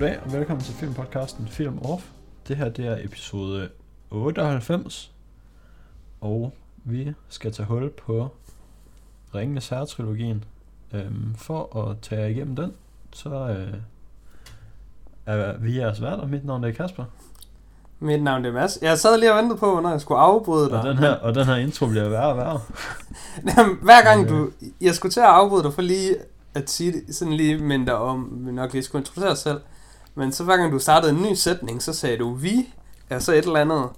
Goddag og velkommen til filmpodcasten Film Off. Det her det er episode 98, og vi skal tage hul på Ringenes Herre-trilogien. Øhm, for at tage jer igennem den, så øh, er vi jeres værter. Mit navn er Kasper. Mit navn er Mads. Jeg sad lige og ventede på, når jeg skulle afbryde dig. Og den her, og den her intro bliver værre og værre. Jamen, Hver gang du... Jeg skulle til at afbryde dig for lige at sige det, sådan lige mindre om, vi nok lige skulle introducere os selv. Men så hver gang du startede en ny sætning, så sagde du, vi er så et eller andet.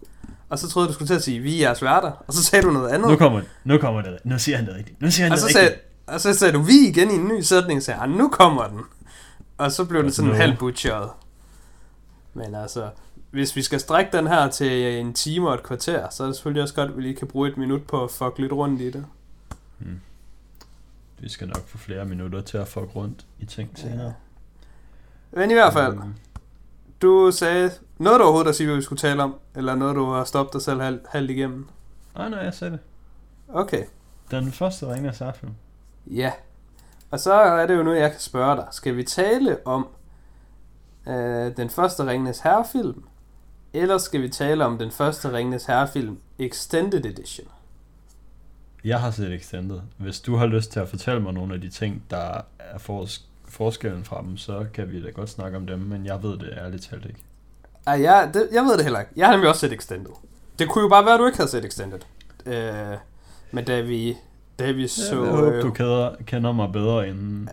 Og så troede du skulle til at sige, vi er jeres værter. Og så sagde du noget andet. Nu kommer, nu kommer det. Nu siger han det rigtigt. Nu siger han og, det så rigtigt. sagde, og så sagde du, vi igen i en ny sætning, og sagde han, nu kommer den. Og så blev den sådan Nu. halvt butcheret. Men altså, hvis vi skal strække den her til en time og et kvarter, så er det selvfølgelig også godt, at vi lige kan bruge et minut på at fuck lidt rundt i det. Vi skal nok få flere minutter til at få rundt i ting senere. Men i hvert fald, du sagde noget, du overhovedet at sige, hvad vi skulle tale om, eller noget, du har stoppet dig selv halvt, halvt igennem. Nej, nej, jeg sagde det. Okay, Den første Ringenes Herre-film. ja. Og så er det jo nu, jeg kan spørge dig. Skal vi tale om øh, den første Ringnes Herre-film, eller skal vi tale om den første Ringnes Herre-film Extended Edition? Jeg har set Extended. Hvis du har lyst til at fortælle mig nogle af de ting, der er fors- forskellen fra dem, så kan vi da godt snakke om dem, men jeg ved det ærligt talt ikke. Ej, jeg, det, jeg ved det heller ikke. Jeg har nemlig også set Extended. Det kunne jo bare være, at du ikke havde set Extended. Øh, men da vi, da vi så... Jeg håber, øh, du kender, kender mig bedre, end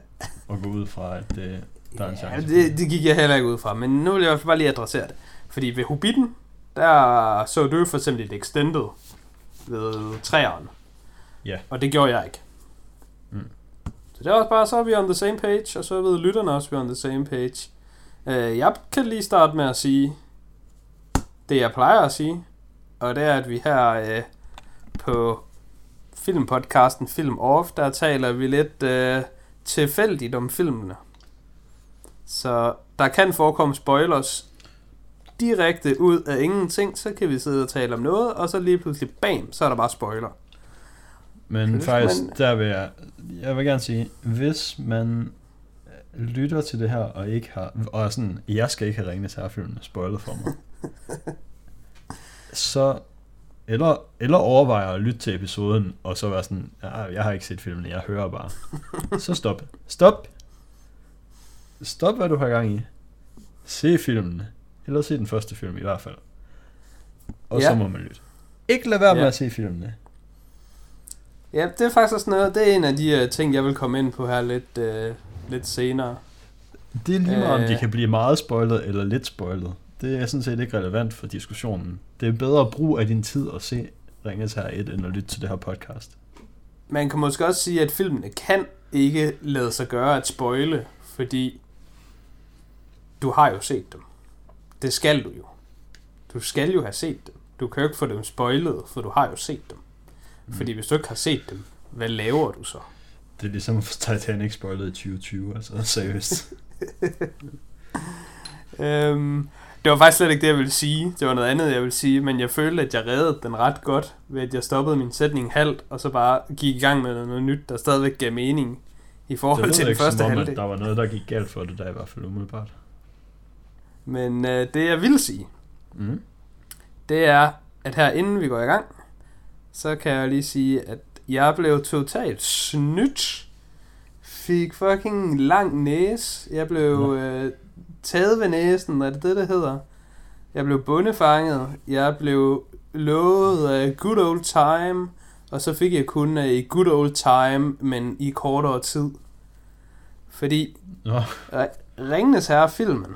at gå ud fra, at det, der er en Ja, chance. for det, det gik jeg heller ikke ud fra, men nu vil jeg bare lige adressere det. Fordi ved Hobbiten, der så du for eksempel et extended ved træeren. Ja. Og det gjorde jeg ikke. Mm. Så det er også bare, så er vi on the same page, og så ved lytterne også, vi er on the same page. Øh, jeg kan lige starte med at sige, det jeg plejer at sige, og det er, at vi her øh, på filmpodcasten Film Off, der taler vi lidt øh, tilfældigt om filmene. Så der kan forekomme spoilers direkte ud af ingenting, så kan vi sidde og tale om noget, og så lige pludselig, bam, så er der bare spoiler. Men Hvis faktisk, man- der vil jeg, jeg vil gerne sige, hvis man lytter til det her, og ikke har, og er sådan, jeg skal ikke have Ringenes Herre-filmen spoilet for mig, så, eller, eller overvejer at lytte til episoden, og så være sådan, ja, jeg har ikke set filmen, jeg hører bare. Så stop. Stop. Stop, hvad du har gang i. Se filmen. Eller se den første film i hvert fald. Og Ja. så må man lytte. Ikke lad være med Ja. at se filmene. Ja, det er faktisk også noget, det er en af de uh, ting, jeg vil komme ind på her lidt, uh, lidt senere. Det er lige meget, om de Øh. kan blive meget spoilet eller lidt spoilet. Det er sådan set ikke relevant for diskussionen. Det er bedre at bruge af din tid at se Ringes her 1, end at lytte til det her podcast. Man kan måske også sige, at filmene kan ikke lade sig gøre at spoile, fordi du har jo set dem. Det skal du jo. Du skal jo have set dem. Du kan jo ikke få dem spoilet, for du har jo set dem. Fordi hvis du ikke har set dem, hvad laver du så? Det er ligesom at få Titanic spoilet i 2020, altså seriøst. Øhm, det var faktisk slet ikke det, jeg ville sige. Det var noget andet, jeg ville sige, men jeg følte, at jeg reddede den ret godt, ved at jeg stoppede min sætning halvt, og så bare gik i gang med noget nyt, der stadigvæk gav mening i forhold til den ikke første halvdel. der var noget, der gik galt for det, der i hvert fald umiddelbart. Men øh, det, jeg vil sige, Mm. det er, at her inden vi går i gang, så kan jeg lige sige, at jeg blev totalt snydt. Fik fucking lang næse. Jeg blev øh, taget ved næsen, er det det, det hedder? Jeg blev bundefanget. Jeg blev lovet af good old time. Og så fik jeg kun af i good old time, men i kortere tid. Fordi Nå, Ringenes Herre-filmen,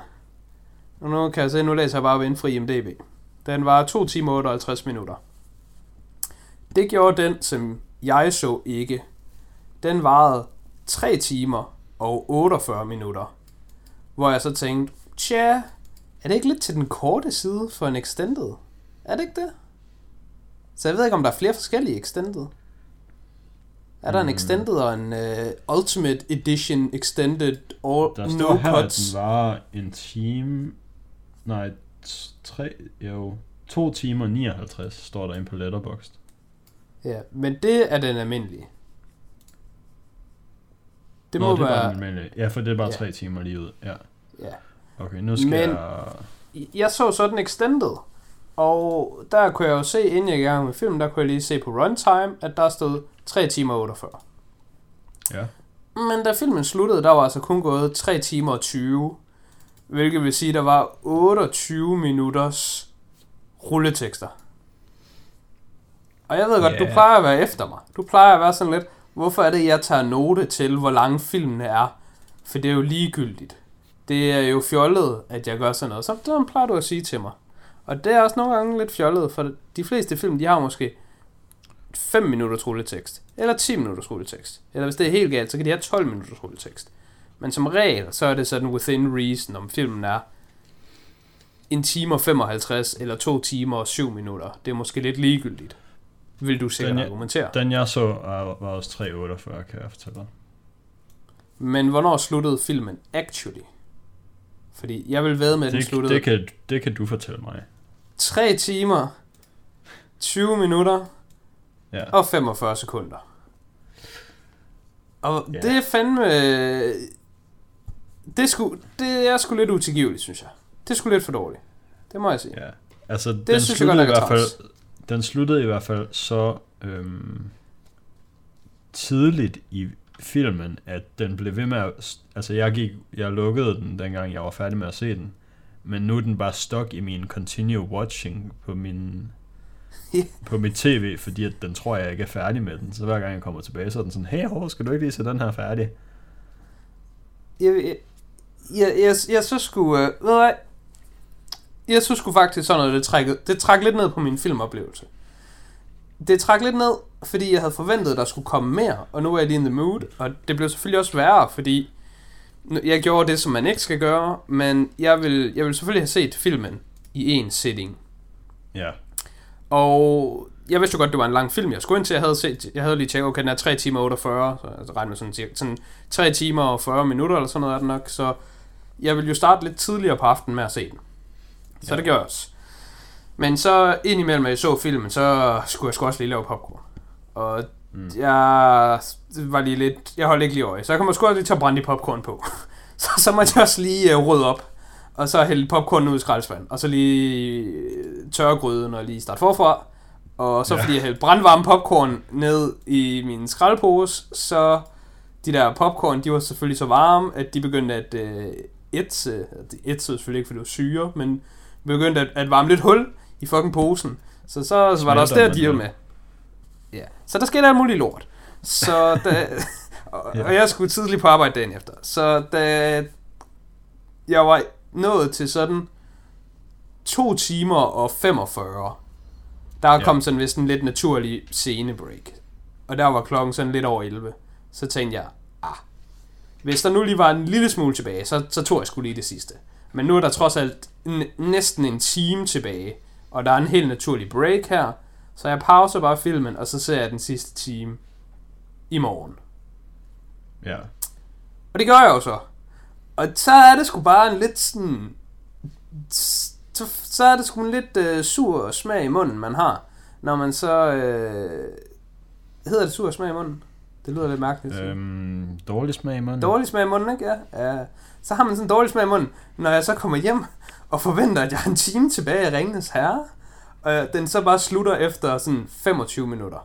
og nu kan jeg se, nu læser jeg bare ind fra IMDb. Den var 2 timer og 58 minutter. Det gjorde den, som jeg så ikke. Den varede 3 timer og 48 minutter. Hvor jeg så tænkte, tja, er det ikke lidt til den korte side for en extended? Er det ikke det? Så jeg ved ikke, om der er flere forskellige extended. Er der en Mm. extended og en uh, Ultimate Edition Extended or der no står her, cuts? at den var en time... Nej, tre... Jo, to timer 59 står der inde på Letterboxd. Ja, men det er den almindelige. Det Nå, må det er bare være... almindelige. Ja, for det er bare Ja. tre timer lige ud. Ja. Ja. Okay, nu skal Men- jeg... Jeg så så den extended, og der kunne jeg jo se, inden jeg i gang med filmen, der kunne jeg lige se på runtime, at der stod 3 timer og 48. Ja. Men da filmen sluttede, der var altså kun gået 3 timer og 20, hvilket vil sige, der var 28 minutters rulletekster. Og jeg ved godt, Ja. du plejer at være efter mig. Du plejer at være sådan lidt, hvorfor er det, jeg tager note til, hvor lang filmen er? For det er jo ligegyldigt. Det er jo fjollet, at jeg gør sådan noget. Så det plejer du at sige til mig. Og det er også nogle gange lidt fjollet, for de fleste film, de har måske 5 minutters rulletekst, eller 10 minutters rulletekst. Eller hvis det er helt galt, så kan de have 12 minutters rulletekst. Men som regel, så er det sådan within reason, om filmen er en time og 55, eller 2 timer og 7 minutter. Det er måske lidt ligegyldigt, vil du sikkert Den er- argumentere. Den jeg så var også 3.48, kan jeg fortælle dig. Men hvornår sluttede filmen actually? Fordi jeg vil ved med, at den Det, sluttede det, kan, det kan du fortælle mig. 3 timer, 20 minutter Ja. og 45 sekunder. Og Ja. det er fandme... Det er, sgu, det er sgu lidt utilgiveligt, synes jeg. Det er sgu lidt for dårligt. Det må jeg sige. Ja. Altså, det synes den jeg sluttede godt i er hvert fald. Den sluttede i hvert fald så øhm, tidligt i filmen, at den blev ved med at... Altså, jeg, gik, jeg lukkede den, dengang jeg var færdig med at se den. Men nu er den bare stok i min continue watching på min på mit tv, fordi at den tror jeg ikke er færdig med den. Så hver gang jeg kommer tilbage, så er den sådan, hey, hår, skal du ikke lige se den her færdig? Jeg, jeg, jeg, jeg, jeg synes sgu... Øh, ved du? Jeg synes sgu faktisk sådan noget, det, trækket, det træk lidt ned på min filmoplevelse. Det træk lidt ned, fordi jeg havde forventet, at der skulle komme mere, og nu er jeg lige in the mood, og det blev selvfølgelig også værre, fordi jeg gjorde det, som man ikke skal gøre, men jeg vil, jeg vil selvfølgelig have set filmen i en sitting. Ja. Og jeg vidste jo godt, det var en lang film, jeg skulle ind til. Jeg havde, set, jeg havde lige tjekket, okay, den er 3 timer og 48, så jeg regner med sådan, cirka- sådan 3 timer og 40 minutter, eller sådan noget er det nok. Så jeg ville jo starte lidt tidligere på aftenen med at se den. Så Ja. det gjorde jeg også. Men så indimellem, jeg så filmen, så skulle jeg sgu også lige lave popcorn. Og Mm. jeg var lige lidt, jeg holdt ikke lige øje, så jeg kommer sgu også lige til at brænde de popcorn på. så, så måtte jeg også lige uh, rydde op, og så hælde popcorn ud i skraldespanden, og så lige øh, tørre gryden og lige starte forfra. Og så Ja. fordi jeg hældte brandvarme popcorn ned i min skraldepose, så de der popcorn, de var selvfølgelig så varme, at de begyndte at øh, ætse, de ætsede selvfølgelig ikke, for det var syre, men begyndte at, at varme lidt hul i fucking posen. Så, så, så var der også der deal med. Ja. Så der skete alt muligt lort. Så da, og, Ja. og jeg skulle tidligt på arbejde dagen efter. Så da jeg var nået til sådan 2 timer og 45, der Ja. kom sådan vist en lidt naturlig scenebreak. Og der var klokken sådan lidt over 11. Så tænkte jeg, ah, hvis der nu lige var en lille smule tilbage, så, så tog jeg skulle lige det sidste. Men nu er der trods alt næsten en time tilbage, og der er en helt naturlig break her, så jeg pauser bare filmen, og så ser jeg den sidste time i morgen. Ja. Og det gør jeg jo så. Og så er det sgu bare en lidt sådan... Så, så er det sgu en lidt øh, sur smag i munden, man har. Når man så... Øh, hedder det sur smag i munden? Det lyder lidt mærkeligt. Øh, Øhm, dårlig smag i munden. dårlig smag i munden, ikke? Ja. ja. Så har man sådan en dårlig smag i munden, når jeg så kommer hjem og forventer, at jeg har en time tilbage af Ringenes Herre. Og den så bare slutter efter sådan 25 minutter.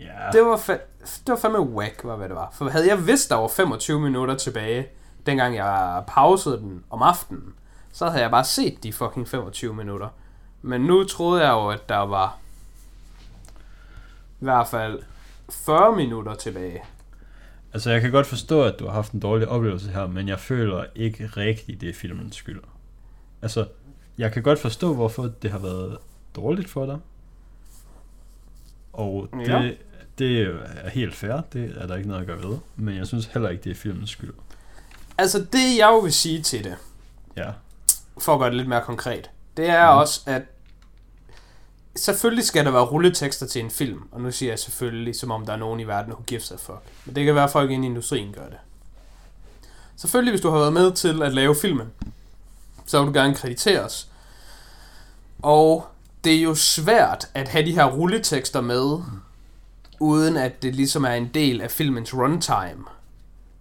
Ja. Det var, fa- det var fandme whack, var hvad det var. For havde jeg vidst, der var 25 minutter tilbage, dengang jeg pausede den om aftenen, så havde jeg bare set de fucking 25 minutter. Men nu troede jeg jo, at der var i hvert fald 40 minutter tilbage. Altså, jeg kan godt forstå, at du har haft en dårlig oplevelse her, men jeg føler ikke rigtigt, det er filmens skyld. Altså, jeg kan godt forstå, hvorfor det har været dårligt for dig. Og det, Ja. det er helt fair, det er der ikke noget at gøre ved. Men jeg synes heller ikke, det er filmens skyld. Altså det, jeg jo vil sige til det, Ja, for at gøre det lidt mere konkret, det er mm. også, at selvfølgelig skal der være rulletekster til en film, og nu siger jeg selvfølgelig, som om der er nogen i verden, who gives a fuck. Men det kan være, at folk inde i industrien gør det. Selvfølgelig, hvis du har været med til at lave filmen, så vil du gerne krediteres. Og det er jo svært at have de her rulletekster med, uden at det ligesom er en del af filmens runtime.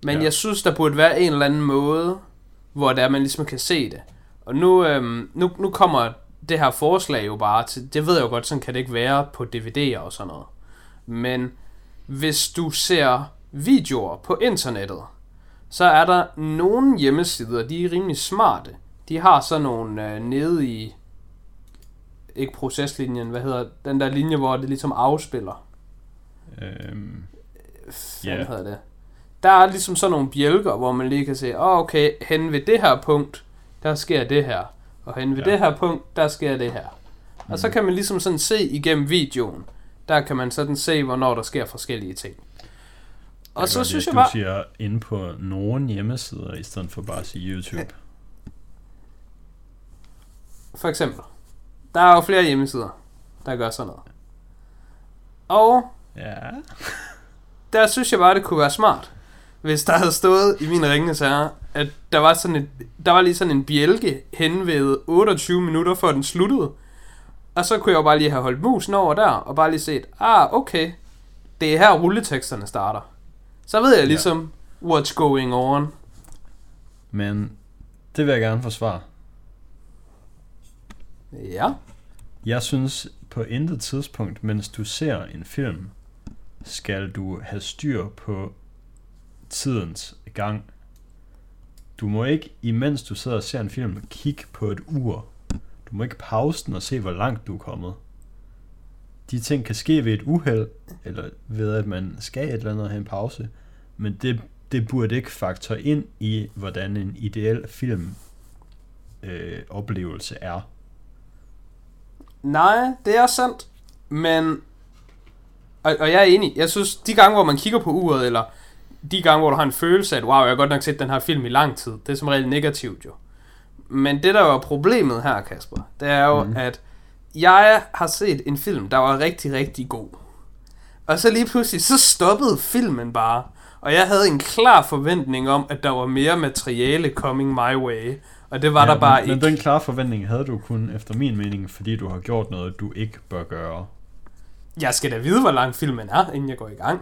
Men Ja. jeg synes, der burde være en eller anden måde, hvor der man ligesom kan se det. Og nu, øhm, nu, nu kommer det her forslag jo bare til, det ved jeg jo godt, sådan kan det ikke være på DVD'er og sådan noget. Men hvis du ser videoer på internettet, så er der nogle hjemmesider, de er rimelig smarte. De har sådan nogle øh, nede i, ikke proceslinjen, hvad hedder den der linje, hvor det ligesom afspiller. Øhm, Hvad Ja. hedder det? Der er ligesom sådan nogle bjælker, hvor man lige kan se, åh oh, okay, hen ved det her punkt, der sker det her. Og hen ved Ja. det her punkt, der sker det her. Og så kan man ligesom sådan se igennem videoen, der kan man sådan se, hvornår der sker forskellige ting. Og så synes jeg du bare, siger inde på nogle hjemmesider, i stedet for bare at sige YouTube. for eksempel, der er jo flere hjemmesider, der gør sådan noget. Og Ja. der synes jeg bare, det kunne være smart, hvis der havde stået i min ringende herre, at der var, sådan et, der var lige sådan en bjælke hen ved 28 minutter, før den sluttede. Og så kunne jeg jo bare lige have holdt musen over der, og bare lige set, ah, okay, det er her rulleteksterne starter. Så ved jeg ligesom, what's going on. Men det vil jeg gerne forsvare. Ja, Jeg synes på intet tidspunkt, mens du ser en film, skal du have styr på tidens gang. Du må ikke, imens du sidder og ser en film, kigge på et ur. Du må ikke pause den og se, hvor langt du er kommet. De ting kan ske ved et uheld, eller ved at man skal et eller andet have en pause, men det, det burde ikke faktor ind i, hvordan en ideel film øh, oplevelse er. nej, det er sandt, men... Og, og jeg er enig, jeg synes, de gange, hvor man kigger på uret, eller de gange, hvor du har en følelse af, at wow, jeg har godt nok set den her film i lang tid, det er som regel negativt jo. Men det, der var problemet her, Kasper, det er jo, mm. at jeg har set en film, der var rigtig, rigtig god. Og så lige pludselig, så stoppede filmen bare. Og jeg havde en klar forventning om, at der var mere materiale coming my way. Og det var ja, der bare men, ikke. Men den klare forventning havde du kun, efter min mening, fordi du har gjort noget, du ikke bør gøre. Jeg skal da vide, hvor lang filmen er, inden jeg går i gang.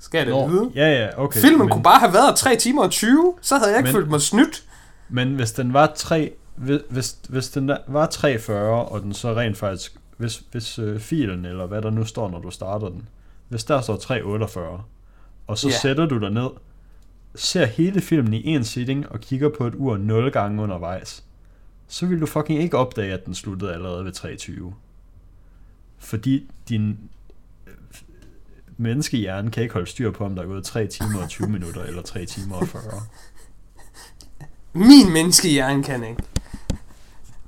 Skal jeg da vide? ja, ja, okay. Filmen men, kunne bare have været 3 timer og 20, så havde jeg ikke Men- følt mig snydt. Men hvis den var 3, hvis, hvis, den var 340, og den så rent faktisk, hvis, hvis øh, filen, eller hvad der nu står, når du starter den, hvis der står 348, og så Ja. sætter du dig ned, ser hele filmen i en sitting, og kigger på et ur 0 gange undervejs, så vil du fucking ikke opdage, at den sluttede allerede ved 320. Fordi din menneskehjerne kan ikke holde styr på, om der er gået 3 timer og 20 minutter, eller 3 timer og 40. Min menneskehjerne kan ikke.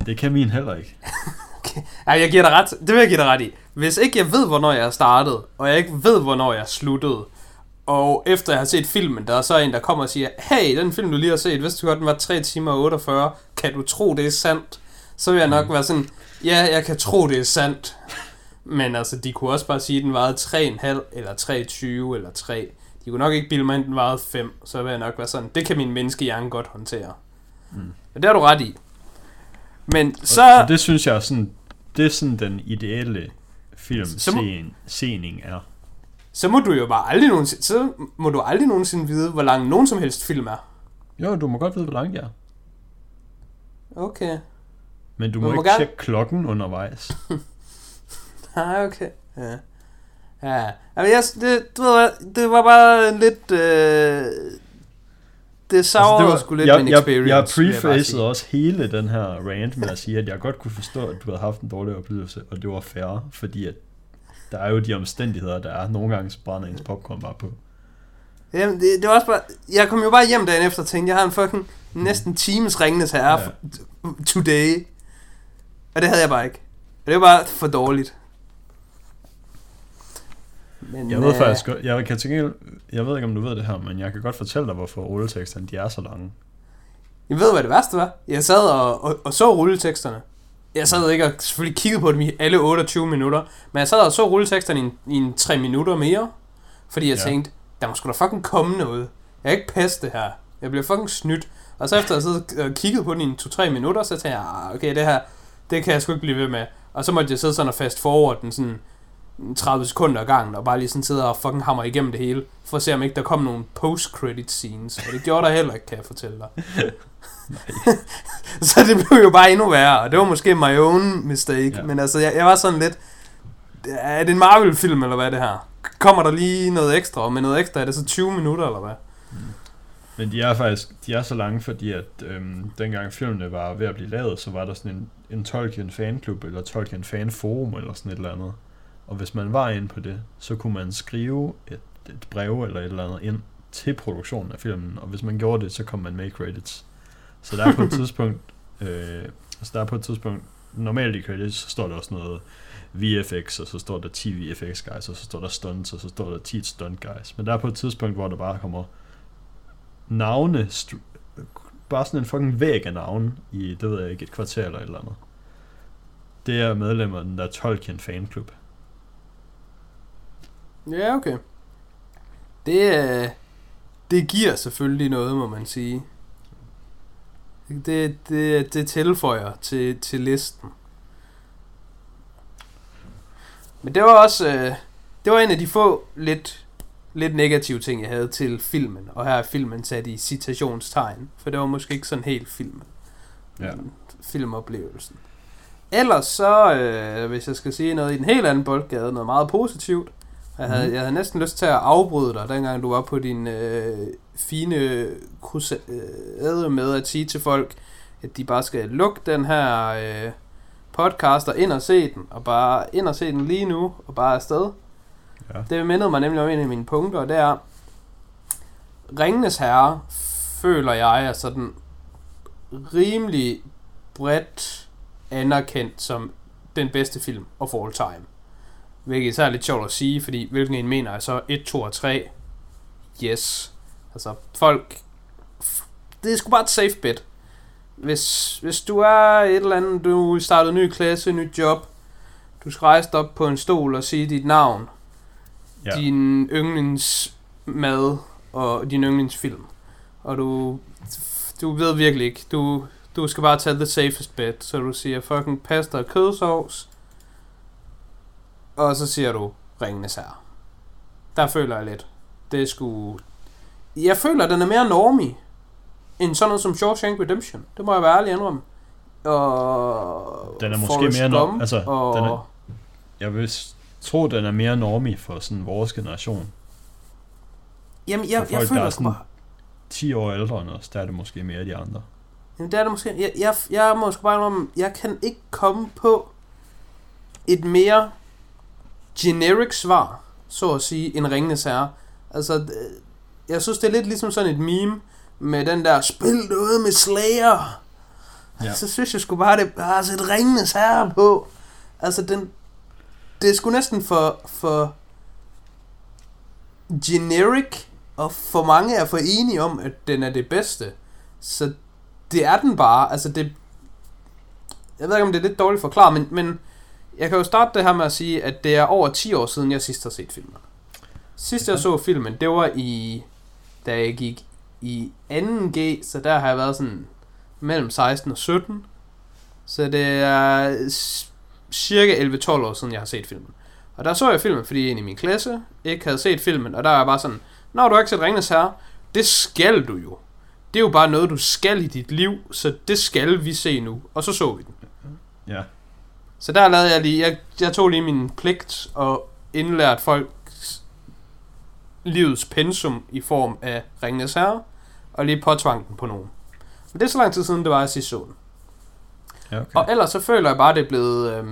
Det kan min heller ikke. Ej, jeg giver dig ret. Det vil jeg give dig ret i. Hvis ikke jeg ved, hvornår jeg startet, og jeg ikke ved, hvornår jeg sluttet, og efter jeg har set filmen, der er så en, der kommer og siger, hey, den film, du lige har set, vidste du godt, den var 3 timer og 48, kan du tro, det er sandt? Så vil jeg nok være sådan, ja, jeg kan tro, det er sandt. Men altså, de kunne også bare sige, at den varede 3,5, eller 3,20, eller 3. De kunne nok ikke bilde mig, at den varede 5. Så vil jeg nok være sådan, det kan min menneskehjerne godt håndtere. Mm. Og det har du ret i. Men så... Så det synes jeg er sådan, det er sådan den ideelle film Så må- sen, sening er. så må du jo bare aldrig nogensinde, så må du aldrig nogensinde vide, hvor lang nogen som helst film er. Jo, du må godt vide, hvor langt jeg er. Okay. Men du må, må ikke gerne- tjekke klokken undervejs. Nej, okay. Ja. Ja. Altså, jeg, det, du ved det var bare lidt... Øh, det saurer altså, sgu lidt jeg, min experience. jeg jeg prefacede også hele den her rant med at sige, at jeg godt kunne forstå, at du havde haft en dårlig oplevelse, og det var fair, fordi at der er jo de omstændigheder, der er. Nogle gange brænder ens popcorn bare på. Jamen, det, det var også bare... Jeg kom jo bare hjem dagen efter og tænkte, jeg har en fucking næsten times ringenes herre ja. today. Og det havde jeg bare ikke. Og det var bare for dårligt. Men, Jeg ved øh, faktisk jeg kan til jeg ved ikke om du ved det her, men jeg kan godt fortælle dig, hvorfor rulleteksterne de er så lange. Jeg ved, hvad det værste var. Jeg sad og, og, og så rulleteksterne. Jeg sad ikke og selvfølgelig kiggede på dem i alle 28 minutter, men jeg sad og så rulleteksterne i, en, i en 3 minutter mere, fordi jeg Ja. tænkte, der må sgu da fucking komme noget. Jeg kan ikke passe det her. Jeg bliver fucking snydt. Og så efter at jeg siddet og kigget på den i en 2-3 minutter, så tænkte jeg, ah, okay, det her, det kan jeg sgu ikke blive ved med. Og så måtte jeg sidde sådan og fast forward den sådan 30 sekunder gangen, og bare lige sådan sidder og fucking hammer igennem det hele, for at se om ikke der kom nogle post-credit scenes. Og det gjorde der heller ikke, kan jeg fortælle dig. så det blev jo bare endnu værre, og det var måske my own mistake, ja. men altså, jeg, jeg var sådan lidt, er det en Marvel-film, eller hvad det her? Kommer der lige noget ekstra, og med noget ekstra er det så 20 minutter, eller hvad? Mm. Men de er faktisk de er så lange, fordi at øhm, dengang filmene var ved at blive lavet, så var der sådan en, en Tolkien fanklub, eller Tolkien fanforum, eller sådan et eller andet. Og hvis man var inde på det, så kunne man skrive et, et brev eller et eller andet ind til produktionen af filmen, og hvis man gjorde det, så kom man med i credits. Så der er på et tidspunkt, øh, altså der er på et tidspunkt, normalt i credits, så står der også noget VFX, og så står der 10 VFX guys, og så står der stunts, og så står der 10 stunt guys. Men der er på et tidspunkt, hvor der bare kommer navne, bare sådan en fucking væg af navne i, det ved jeg ikke, et kvarter eller et eller andet. Det er medlemmer af den der Tolkien fanklub. Ja, okay. Det, det giver selvfølgelig noget, må man sige. Det, det, det tilføjer til, til listen. Men det var også, øh, det var en af de få lidt, lidt negative ting, jeg havde til filmen. Og her er filmen sat i citationstegn, for det var måske ikke sådan helt filmen. Ja. Filmoplevelsen. Ellers så, øh, hvis jeg skal sige noget i den helt anden boldgade, noget meget positivt. Jeg havde, mm. jeg havde næsten lyst til at afbryde dig, dengang du var på din øh, fine krusade med at sige til folk, at de bare skal lukke den her øh, podcast og ind og se den, og bare ind og se den lige nu, og bare afsted. Ja. Det mindede mig nemlig om en af mine punkter, og det er, Ringenes Herre føler jeg er sådan rimelig bredt anerkendt som den bedste film of all time. Hvilket er lidt sjovt at sige, fordi hvilken en mener jeg så 1, 2 og 3? Yes. Altså, folk... Det er sgu bare et safe bet. Hvis, hvis du er et eller andet, du starter en ny klasse, nyt job, du skal rejse op på en stol og sige dit navn, ja. din yndlingsmad og din yndlingsfilm. Og du, du ved virkelig ikke, du, du skal bare tage the safest bet, så du siger fucking pasta og kødsovs, og så siger du Ringenes Herre. Der føler jeg lidt. Det sgu... Jeg føler, at den er mere normig end sådan noget som Shawshank Redemption. Det må jeg være ærlig indrømme. Og den er måske Forrest mere norm, altså, og... den er, jeg vil tro, den er mere normig for sådan vores generation. Jamen, jeg, folk, jeg føler der er sådan bare... 10 år ældre end os, der er det måske mere de andre. Jamen, det er det måske. Jeg, jeg, jeg må sgu bare indrømme, jeg kan ikke komme på et mere generic svar, så at sige, end Ringenes Herre. Altså, jeg synes, det er lidt ligesom sådan et meme, med den der, spil noget med Slayer. Ja. Så synes jeg sgu bare, det bare et ringenes herre på. Altså, den, det er sgu næsten for, for generic, og for mange er for enige om, at den er det bedste. Så det er den bare. Altså, det, jeg ved ikke, om det er lidt dårligt forklaret, men, men jeg kan jo starte det her med at sige, at det er over 10 år siden, jeg sidst har set filmen. Sidst jeg så filmen, det var i, da jeg gik i 2G, så der har jeg været sådan mellem 16 og 17. Så det er cirka 11-12 år siden, jeg har set filmen. Og der så jeg filmen, fordi en i min klasse ikke havde set filmen, og der er bare sådan, når du har ikke set Ringens Herre, det skal du jo. Det er jo bare noget, du skal i dit liv, så det skal vi se nu. Og så så vi den. Ja. Så der lavede jeg lige, jeg, jeg tog lige min pligt og indlært folk livets pensum i form af Ringens Herre og lige påtvang den på nogen. Men det er så lang tid siden, det var, jeg sidst så den. Ja, okay. Og ellers så føler jeg bare, at det er blevet, øh,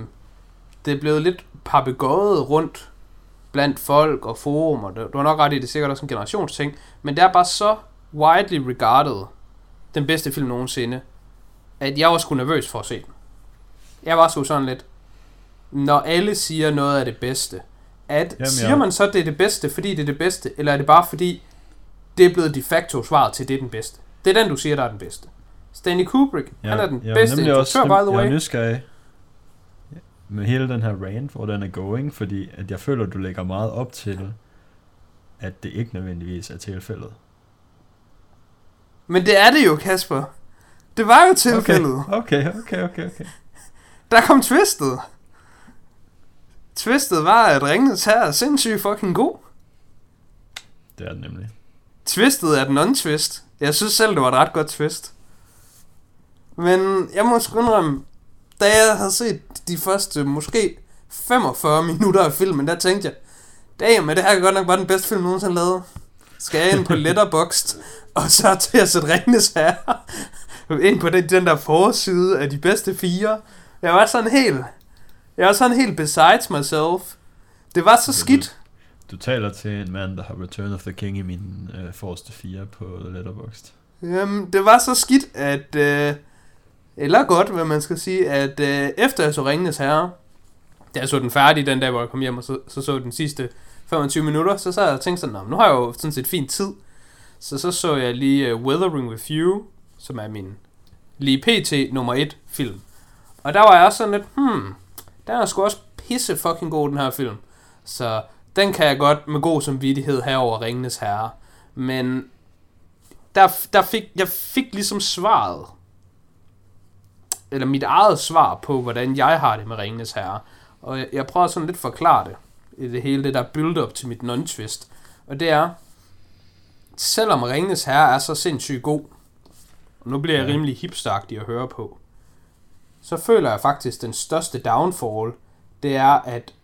det er blevet lidt papegøjet rundt blandt folk og forum, og du har nok ret i, det er sikkert også en generationsting, men det er bare så widely regarded, den bedste film nogensinde, at jeg var sgu nervøs for at se den. Jeg var sgu sådan lidt, når alle siger noget af det bedste, at Jamen, siger man så, det er det bedste, fordi det er det bedste, eller er det bare fordi, det er blevet de facto svaret til, det er den bedste. Det er den, du siger, der er den bedste. Stanley Kubrick, ja, han er den bedste instruktør, også, by the way. Jeg er nysgerrig med hele den her rant, hvor den er going, fordi at jeg føler, at du lægger meget op til, at det ikke nødvendigvis er tilfældet. Men det er det jo, Kasper. Det var jo tilfældet. Okay, okay, okay, okay. okay. Der kom twistet. Twistet var, at Ringens her er sindssygt fucking god. Det er det nemlig. Twistet er den non-twist. Jeg synes selv, det var et ret godt twist. Men jeg må sgu indrømme, da jeg havde set de første, måske 45 minutter af filmen, der tænkte jeg, damn, det her er godt nok bare den bedste film, nogensinde lavet. Skal jeg ind på Letterboxd, og så til at sætte Ringnes her ind på den, den der forside af de bedste fire. Jeg var sådan helt, jeg var sådan helt besides myself. Det var så skidt. Du taler til en mand, der har Return of the King i min øh, forreste fire på Letterboxd. Jamen, det var så skidt, at... Øh, eller godt, hvad man skal sige, at øh, efter jeg så Ringenes Herre, da jeg så den færdig den dag, hvor jeg kom hjem og så så, så den sidste 25 minutter, så sad jeg og tænkte sådan, "Nå, nu har jeg jo sådan set fin tid. Så så så jeg lige uh, Weathering with You, som er min lige pt. nummer 1 film. Og der var jeg også sådan lidt, hmm, den er sgu også pisse fucking god, den her film. Så den kan jeg godt med god samvittighed have over Ringenes Herre. Men der, der fik, jeg fik ligesom svaret, eller mit eget svar på, hvordan jeg har det med Ringenes Herre. Og jeg, jeg prøver sådan lidt at forklare det, i det hele det der build-up til mit non-twist. Og det er, selvom Ringenes Herre er så sindssygt god, og nu bliver jeg rimelig hipsteragtig at høre på, så føler jeg faktisk, den største downfall, det er, at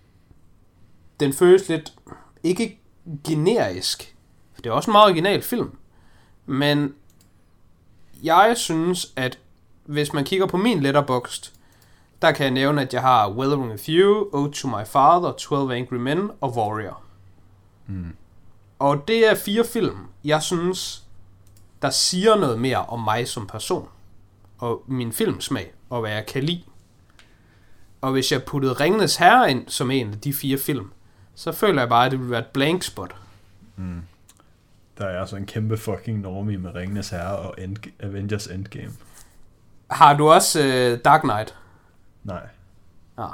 den føles lidt, ikke generisk, for det er også en meget original film, men jeg synes, at hvis man kigger på min letterboxd, der kan jeg nævne, at jeg har Weathering with You, Ode to My Father, 12 Angry Men og Warrior. Mm. Og det er fire film, jeg synes, der siger noget mere om mig som person. Og min filmsmag, og hvad jeg kan lide. Og hvis jeg puttede Ringenes Herre ind som en af de fire film, så føler jeg bare, at det ville være et blank spot. Mm. Der er altså en kæmpe fucking normie med Ringenes Herre og End- Avengers Endgame. Har du også øh, Dark Knight? Nej. Ja,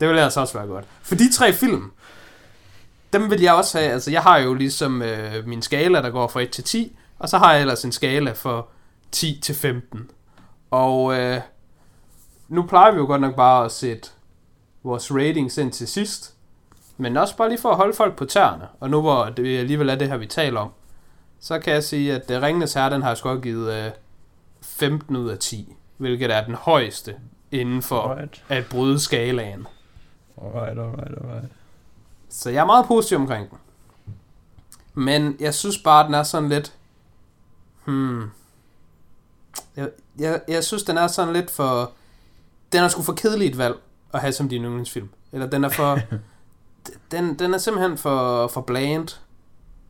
det ville altså også være godt. For de tre film, dem vil jeg også have. Altså, jeg har jo ligesom øh, min skala, der går fra 1 til 10, og så har jeg ellers en skala for 10 til 15. Og øh, nu plejer vi jo godt nok bare at sætte vores ratings ind til sidst, men også bare lige for at holde folk på tæerne. Og nu hvor det alligevel er det her, vi taler om, så kan jeg sige, at uh, Ringenes Herre, den har jeg sgu givet øh, 15 ud af 10, hvilket er den højeste inden for Alright. at bryde skalaen. Alright, alright, alright. Så jeg er meget positiv omkring den. Men jeg synes bare, den er sådan lidt... Hmm... Jeg, jeg, jeg synes, den er sådan lidt for... Den er sgu for kedelig et valg at have som din yndlingsfilm. Eller den er for... den, den er simpelthen for, for bland.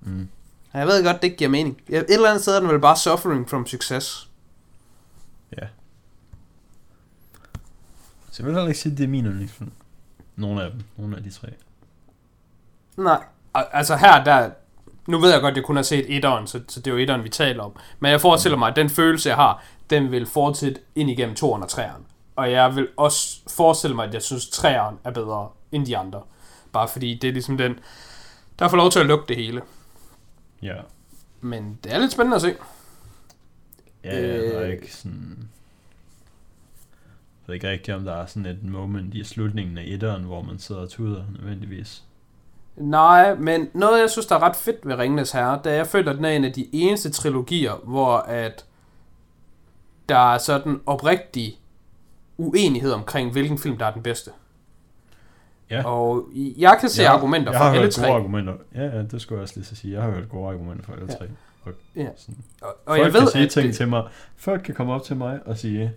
Mm. Jeg ved godt, det ikke giver mening. Et eller andet sted er den vel bare suffering from success. Ja. Så jeg vil heller ikke sige, at det er min yndlingsfilm. Nogle af dem. Nogle af de tre. Nej, al- altså her, der... Nu ved jeg godt, at jeg kun har set etteren, så, så det er jo etteren, vi taler om. Men jeg forestiller mig, at den følelse, jeg har, den vil fortsætte ind igennem toeren og treeren. Og jeg vil også forestille mig, at jeg synes, treeren er bedre end de andre. Bare fordi det er ligesom den, der får lov til at lukke det hele. Ja. Men det er lidt spændende at se. Ja, er Øh. ikke sådan... Jeg ved ikke rigtigt, om der er sådan et moment i slutningen af etteren, hvor man sidder og tuder nødvendigvis. Nej, men noget, jeg synes, der er ret fedt ved Ringenes Herre, det er, at jeg føler, at den er en af de eneste trilogier, hvor at der er sådan oprigtig uenighed omkring, hvilken film, der er den bedste. Ja. Og jeg kan se Jeg- argumenter jeg for har alle hørt gode tre. argumenter. Ja, ja, det skulle jeg også lige så sige. Jeg har hørt gode argumenter for alle Ja. tre. Og Ja. sådan. Og, og Folk jeg ved, kan sige at ting det, til mig. Folk kan komme op til mig og sige,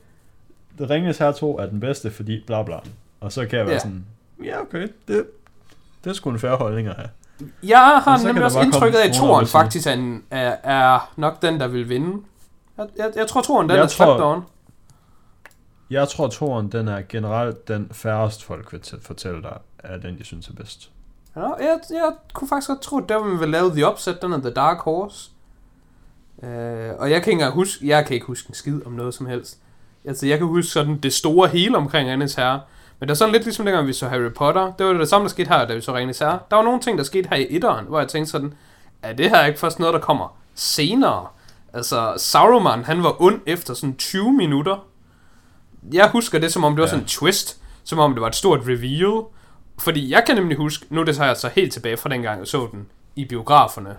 The Ringens Herre 2 er den bedste, fordi bla bla. Og så kan jeg være Ja. sådan, ja okay, det, det er sgu en færre holdning at have. jeg har nemlig også indtrykket af, at toren faktisk er, er, er nok den, der vil vinde. Jeg, jeg, jeg tror, toren den Jeg er tror- on. Jeg tror, at toren, den er generelt den færrest folk vil fortælle dig, er den, de synes er bedst. Ja, jeg, jeg kunne faktisk godt tro, at der ville lave The Upset, den er The Dark Horse. Øh, og jeg kan ikke huske, jeg kan ikke huske en skid om noget som helst. Altså, jeg kan huske sådan det store hele omkring Ringens Herre. Men det er sådan lidt ligesom dengang vi så Harry Potter. Det var det samme, der skete her, da vi så Ringens Herre. Der var nogle ting, der skete her i etteren, hvor jeg tænkte sådan, er det her ikke først noget, der kommer senere? Altså, Sauron, han var ond efter sådan 20 minutter. Jeg husker det, som om det var Ja. sådan en twist. Som om det var et stort reveal. Fordi jeg kan nemlig huske, nu det så jeg så helt tilbage fra dengang, jeg så den i biograferne,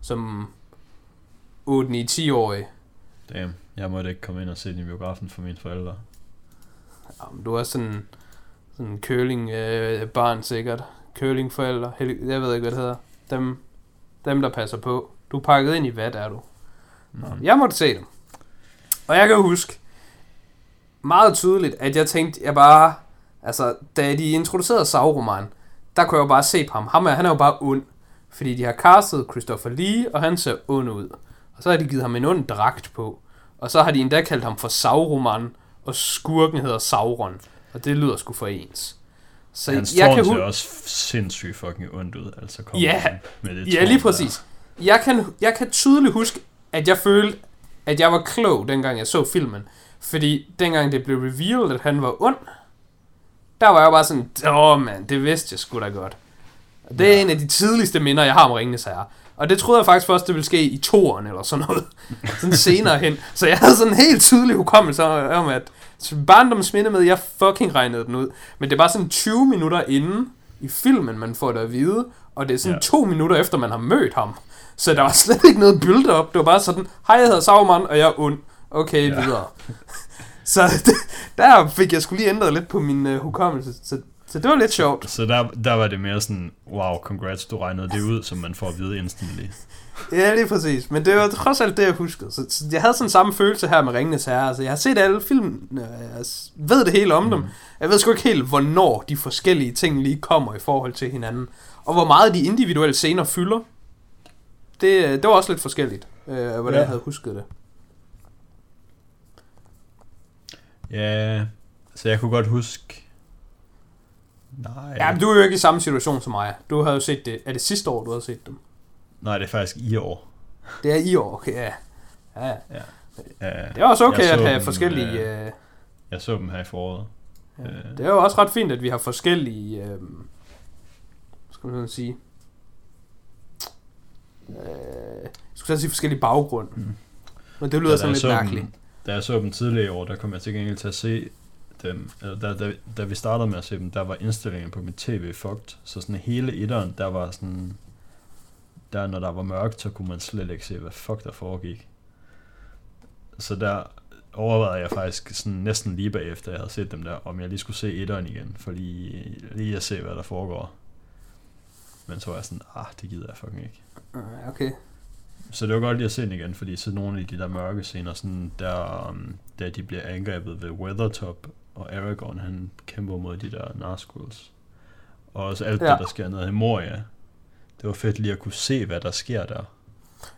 som 8-9-10-årig. Damn, jeg måtte ikke komme ind og se den i biografen for mine forældre. Jamen, du er sådan sådan en curling øh, barn sikkert. Curling forældre. Jeg ved ikke, hvad det hedder. Dem, dem, der passer på. Du er pakket ind i hvad, er du? Mm. Jeg måtte se dem. Og jeg kan huske meget tydeligt, at jeg tænkte, jeg bare... Altså, da de introducerede Sauron, der kunne jeg jo bare se på ham. ham er, han er jo bare ond. Fordi de har castet Christopher Lee, og han ser ond ud. Og så har de givet ham en ond dragt på. Og så har de endda kaldt ham for Sauron, og skurken hedder Sauron. Og det lyder sgu for ens. Så Hans jeg kan ser også sindssygt fucking ondt ud. Altså kom ja, med det ja, lige præcis. Jeg kan, jeg kan tydeligt huske, at jeg følte, at jeg var klog, dengang jeg så filmen. Fordi dengang det blev revealed, at han var ond, der var jeg bare sådan, åh mand, det vidste jeg sgu da godt. Og det er ja. en af de tidligste minder, jeg har om Ringenes Herre. Og det troede jeg faktisk først, det ville ske i toren eller sådan noget. sådan senere hen. Så jeg havde sådan en helt tydelig hukommelse om, at barndomsminde med, jeg fucking regnede den ud. Men det er bare sådan 20 minutter inden i filmen, man får det at vide. Og det er sådan ja. to minutter efter, man har mødt ham. Så der var slet ikke noget build op. Det var bare sådan, hej, jeg hedder Sauron, og jeg er ond. Okay, ja. videre. så det, der fik jeg skulle lige ændret lidt på min uh, hukommelse. Så så det var lidt sjovt. Så der, der var det mere sådan, wow, congrats, du regnede det ud, som man får at vide instantly. ja, lige præcis. Men det var trods alt det, jeg huskede. Så, så jeg havde sådan samme følelse her med Ringenes Herre. Altså, jeg har set alle film, jeg ved det hele om mm. dem. Jeg ved sgu ikke helt, hvornår de forskellige ting lige kommer i forhold til hinanden. Og hvor meget de individuelle scener fylder. Det, det var også lidt forskelligt, øh, hvordan ja. jeg havde husket det. Ja, så jeg kunne godt huske, Nej. Ja, men du er jo ikke i samme situation som mig. Du har jo set det. Er det sidste år, du har set dem? Nej, det er faktisk i år. Det er i år, okay, ja. Ja, ja. ja. Det er også okay at have dem, forskellige... Øh, jeg så dem her i foråret. Ja. Øh. Det er jo også ret fint, at vi har forskellige... Øh, skal man sige... Øh, jeg skulle sige forskellige baggrund. Mm. Men det lyder ja, sådan lidt mærkeligt. da jeg så dem tidligere i år, der kom jeg til gengæld til at se dem, eller da, da, da vi startede med at se dem, der var indstillingen på mit tv fucked, så sådan hele etteren, der var sådan, der når der var mørkt, så kunne man slet ikke se, hvad fuck der foregik. Så der overvejede jeg faktisk sådan næsten lige bagefter, jeg havde set dem der, om jeg lige skulle se etteren igen, for lige, lige at se, hvad der foregår. Men så var jeg sådan, ah, det gider jeg fucking ikke. Okay. Så det var godt lige at se den igen, fordi så nogle af de der mørke scener, sådan der, um, der de bliver angrebet ved Weathertop, og Aragorn han kæmper mod de der Nazguls. Og også alt ja. det, der sker nede i Moria. Det var fedt lige at kunne se, hvad der sker der.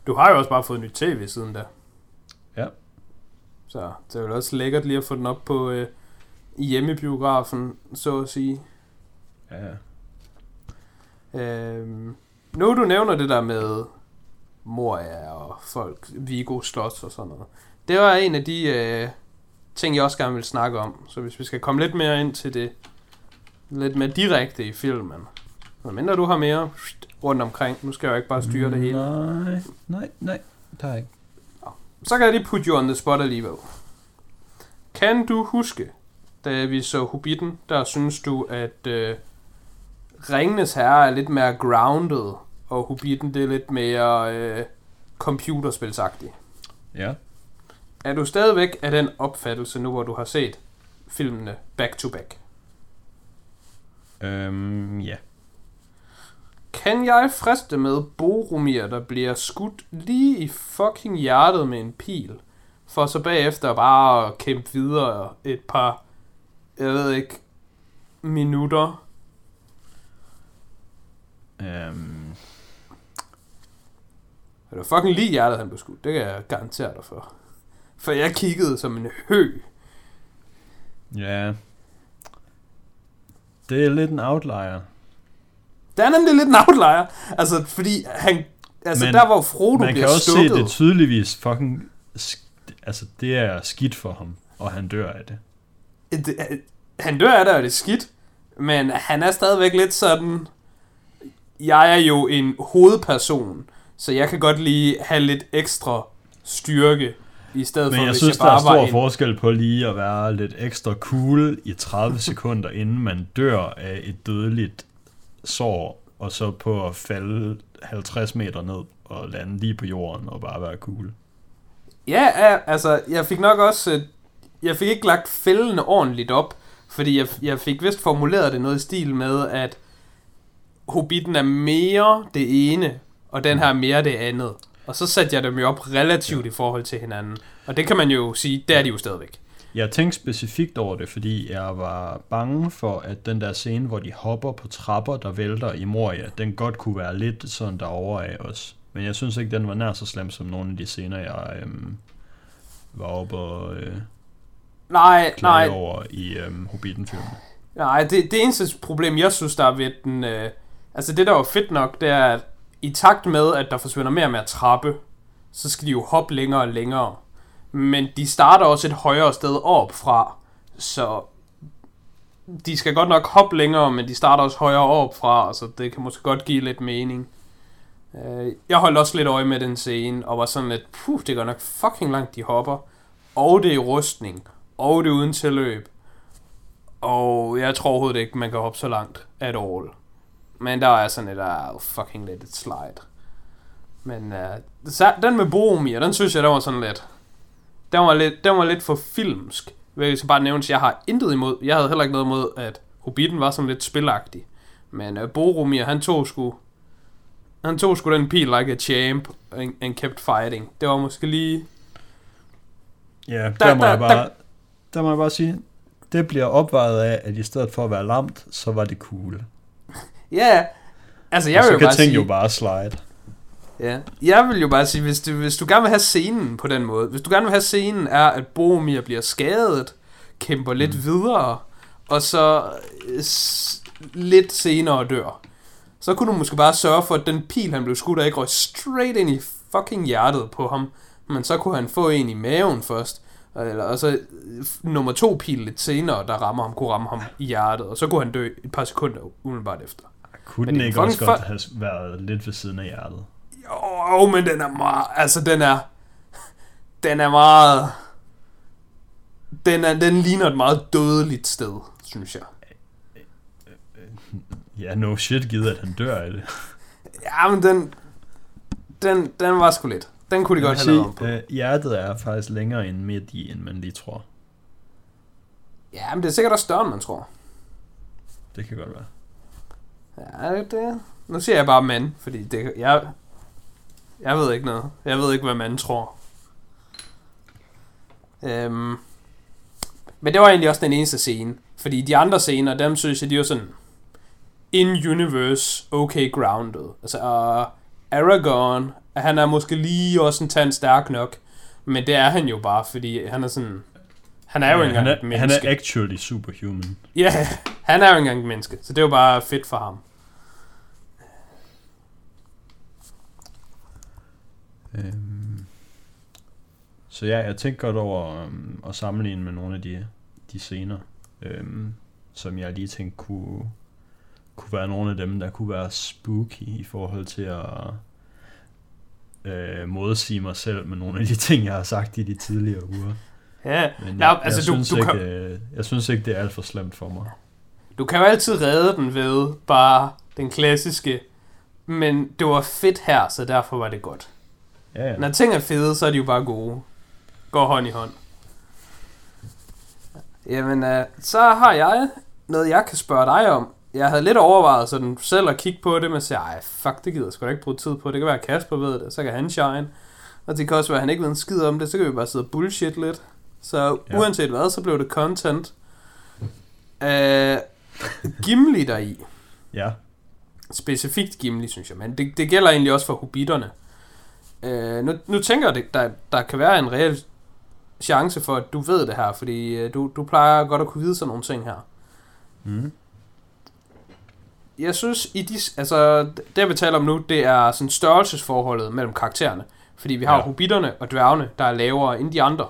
Du har jo også bare fået nyt tv siden da. Ja. Så det er jo også lækkert lige at få den op på øh, hjemmebiografen, så at sige. Ja. Øhm, nu du nævner det der med Moria og folk, Vigo Slot og sådan noget. Det var en af de øh, ting, jeg også gerne vil snakke om. Så hvis vi skal komme lidt mere ind til det lidt mere direkte i filmen. Så mindre du har mere rundt omkring. Nu skal jeg jo ikke bare styre det hele. Nej, nej, nej. Der er ikke. Så kan jeg lige put you on the spot alligevel. Kan du huske, da vi så Hobbiten, der synes du, at øh, Ringenes Herre er lidt mere grounded, og Hobbiten det er lidt mere øh, computerspilsagtigt? Ja. Er du stadigvæk af den opfattelse nu, hvor du har set filmene back to back? Øhm, ja. Kan jeg friste med Boromir, der bliver skudt lige i fucking hjertet med en pil, for så bagefter bare at kæmpe videre et par, jeg ved ikke, minutter? Øhm. Det var fucking lige hjertet, han blev skudt. Det kan jeg garantere dig for. For jeg kiggede som en hø. Ja. Det er lidt en outlier. Det er nemlig lidt en outlier. Altså, fordi han... Altså, Men der hvor Frodo man bliver kan også stukket. se det tydeligvis fucking... Altså, det er skidt for ham, og han dør af det. det han dør af det, og det er skidt. Men han er stadigvæk lidt sådan... Jeg er jo en hovedperson, så jeg kan godt lige have lidt ekstra styrke I stedet Men for, jeg hvis synes, jeg der er bare stor en... forskel på lige at være lidt ekstra cool i 30 sekunder, inden man dør af et dødeligt sår, og så på at falde 50 meter ned og lande lige på jorden og bare være cool. Ja, ja, altså, jeg fik nok også... øh, Jeg fik ikke lagt fældene ordentligt op, fordi jeg, jeg fik vist formuleret det noget i stil med, at Hobbiten er mere det ene, og den her er mere det andet. Og så satte jeg dem jo op relativt i forhold til hinanden. Og det kan man jo sige, det er de jo stadigvæk. Jeg tænkte specifikt over det, fordi jeg var bange for, at den der scene, hvor de hopper på trapper, der vælter i Moria, den godt kunne være lidt sådan derovre af os. Men jeg synes ikke, den var nær så slem som nogle af de scener, jeg øhm, var oppe og øh, Nej, nej, over i øhm, Hobbiten-filmen. nej, det, det eneste problem, jeg synes, der er ved den... Øh, altså det, der var fedt nok, det er, at i takt med, at der forsvinder mere og mere trappe, så skal de jo hoppe længere og længere. Men de starter også et højere sted op fra, så de skal godt nok hoppe længere, men de starter også højere op fra, så det kan måske godt give lidt mening. Øh, jeg holdt også lidt øje med den scene, og var sådan lidt, puh, det går nok fucking langt, de hopper. Og det er i rustning, og det er uden tilløb. Og jeg tror overhovedet ikke, man kan hoppe så langt at all. Men der er sådan et, uh, fucking let it slide. Men uh, den med Boromir, den synes jeg, den var sådan lidt... Den var lidt, den var lidt for filmsk. Jeg skal bare nævne, at jeg har intet imod. Jeg havde heller ikke noget imod, at Hobbiten var sådan lidt spilagtig. Men uh, Boromir, han tog sgu... Han tog sgu den pil like a champ and, and kept fighting. Det var måske lige... Ja, der, Der- må der- jeg bare, der må jeg bare sige, det bliver opvejet af, at i stedet for at være lamt, så var det cool. Ja, altså jeg vil så jo kan bare ting sige... jo bare slide. Ja, jeg vil jo bare sige, hvis du, hvis du gerne vil have scenen på den måde, hvis du gerne vil have scenen er, at Boromir bliver skadet, kæmper lidt Mm. videre, og så øh, s- lidt senere dør, så kunne du måske bare sørge for, at den pil, han blev skudt af, ikke røg straight ind i fucking hjertet på ham, men så kunne han få en i maven først, eller, og så nummer to pil lidt senere, der rammer ham, kunne ramme ham i hjertet, og så kunne han dø et par sekunder umiddelbart efter. Kunne Men den ikke også godt have været lidt ved siden af hjertet? Jo, men den er meget... Altså, den er... Den er meget... Den, er, den ligner et meget dødeligt sted, synes jeg. Ja, no shit givet, at han dør af det. Ja, men den... Den, den var sgu lidt. Den kunne de godt vil have lavet om på. sige, øh, hjertet er faktisk længere end midt i, end man lige tror. Ja, men det er sikkert også større, end man tror. Det kan godt være. Ja, det... Nu siger jeg bare mand, fordi det... Jeg, jeg ved ikke noget. Jeg ved ikke, hvad man tror. Øhm, men det var egentlig også den eneste scene. Fordi de andre scener, dem synes jeg, de var sådan... In-universe, okay grounded. Altså, uh, Aragorn, han er måske lige også en tand stærk nok. Men det er han jo bare, fordi han er sådan... Han er jo ikke han, engang et er, han menneske. er actually superhuman. Ja, han er jo ikke engang et menneske, så det er jo bare fedt for ham. Øhm. Så ja, jeg tænkte godt over um, at sammenligne med nogle af de, de scener, øhm, som jeg lige tænkte kunne, kunne være nogle af dem, der kunne være spooky i forhold til at øh, modsige mig selv med nogle af de ting, jeg har sagt i de tidligere uger. Ja, Men jeg, altså jeg, du, synes du, ikke, kan, øh, jeg synes ikke, det er alt for slemt for mig. du kan jo altid redde den ved bare den klassiske, men det var fedt her, så derfor var det godt. Ja, ja. Når ting er fede, så er de jo bare gode. Går hånd i hånd. Jamen, uh, så har jeg noget, jeg kan spørge dig om. Jeg havde lidt overvejet sådan selv at kigge på det, men sige, ej, fuck, det gider jeg sgu da ikke bruge tid på. Det kan være, at Kasper ved det, så kan han shine. Og det kan også være, at han ikke ved en skid om det, så kan vi bare sidde og bullshit lidt. Så Ja. uanset hvad, så blev det content. Uh, Gimli deri. ja. Specifikt Gimli, synes jeg, men det, det gælder egentlig også for hobitterne. Øh, nu, nu tænker jeg, det, der, der kan være en reel chance for, at du ved det her, fordi øh, du, du plejer godt at kunne vide sådan nogle ting her. Mm. Jeg synes, i de, altså, det jeg vil tale om nu, det er sådan størrelsesforholdet mellem karaktererne. Fordi vi har Ja. hobitterne og dværgene, der er lavere end de andre.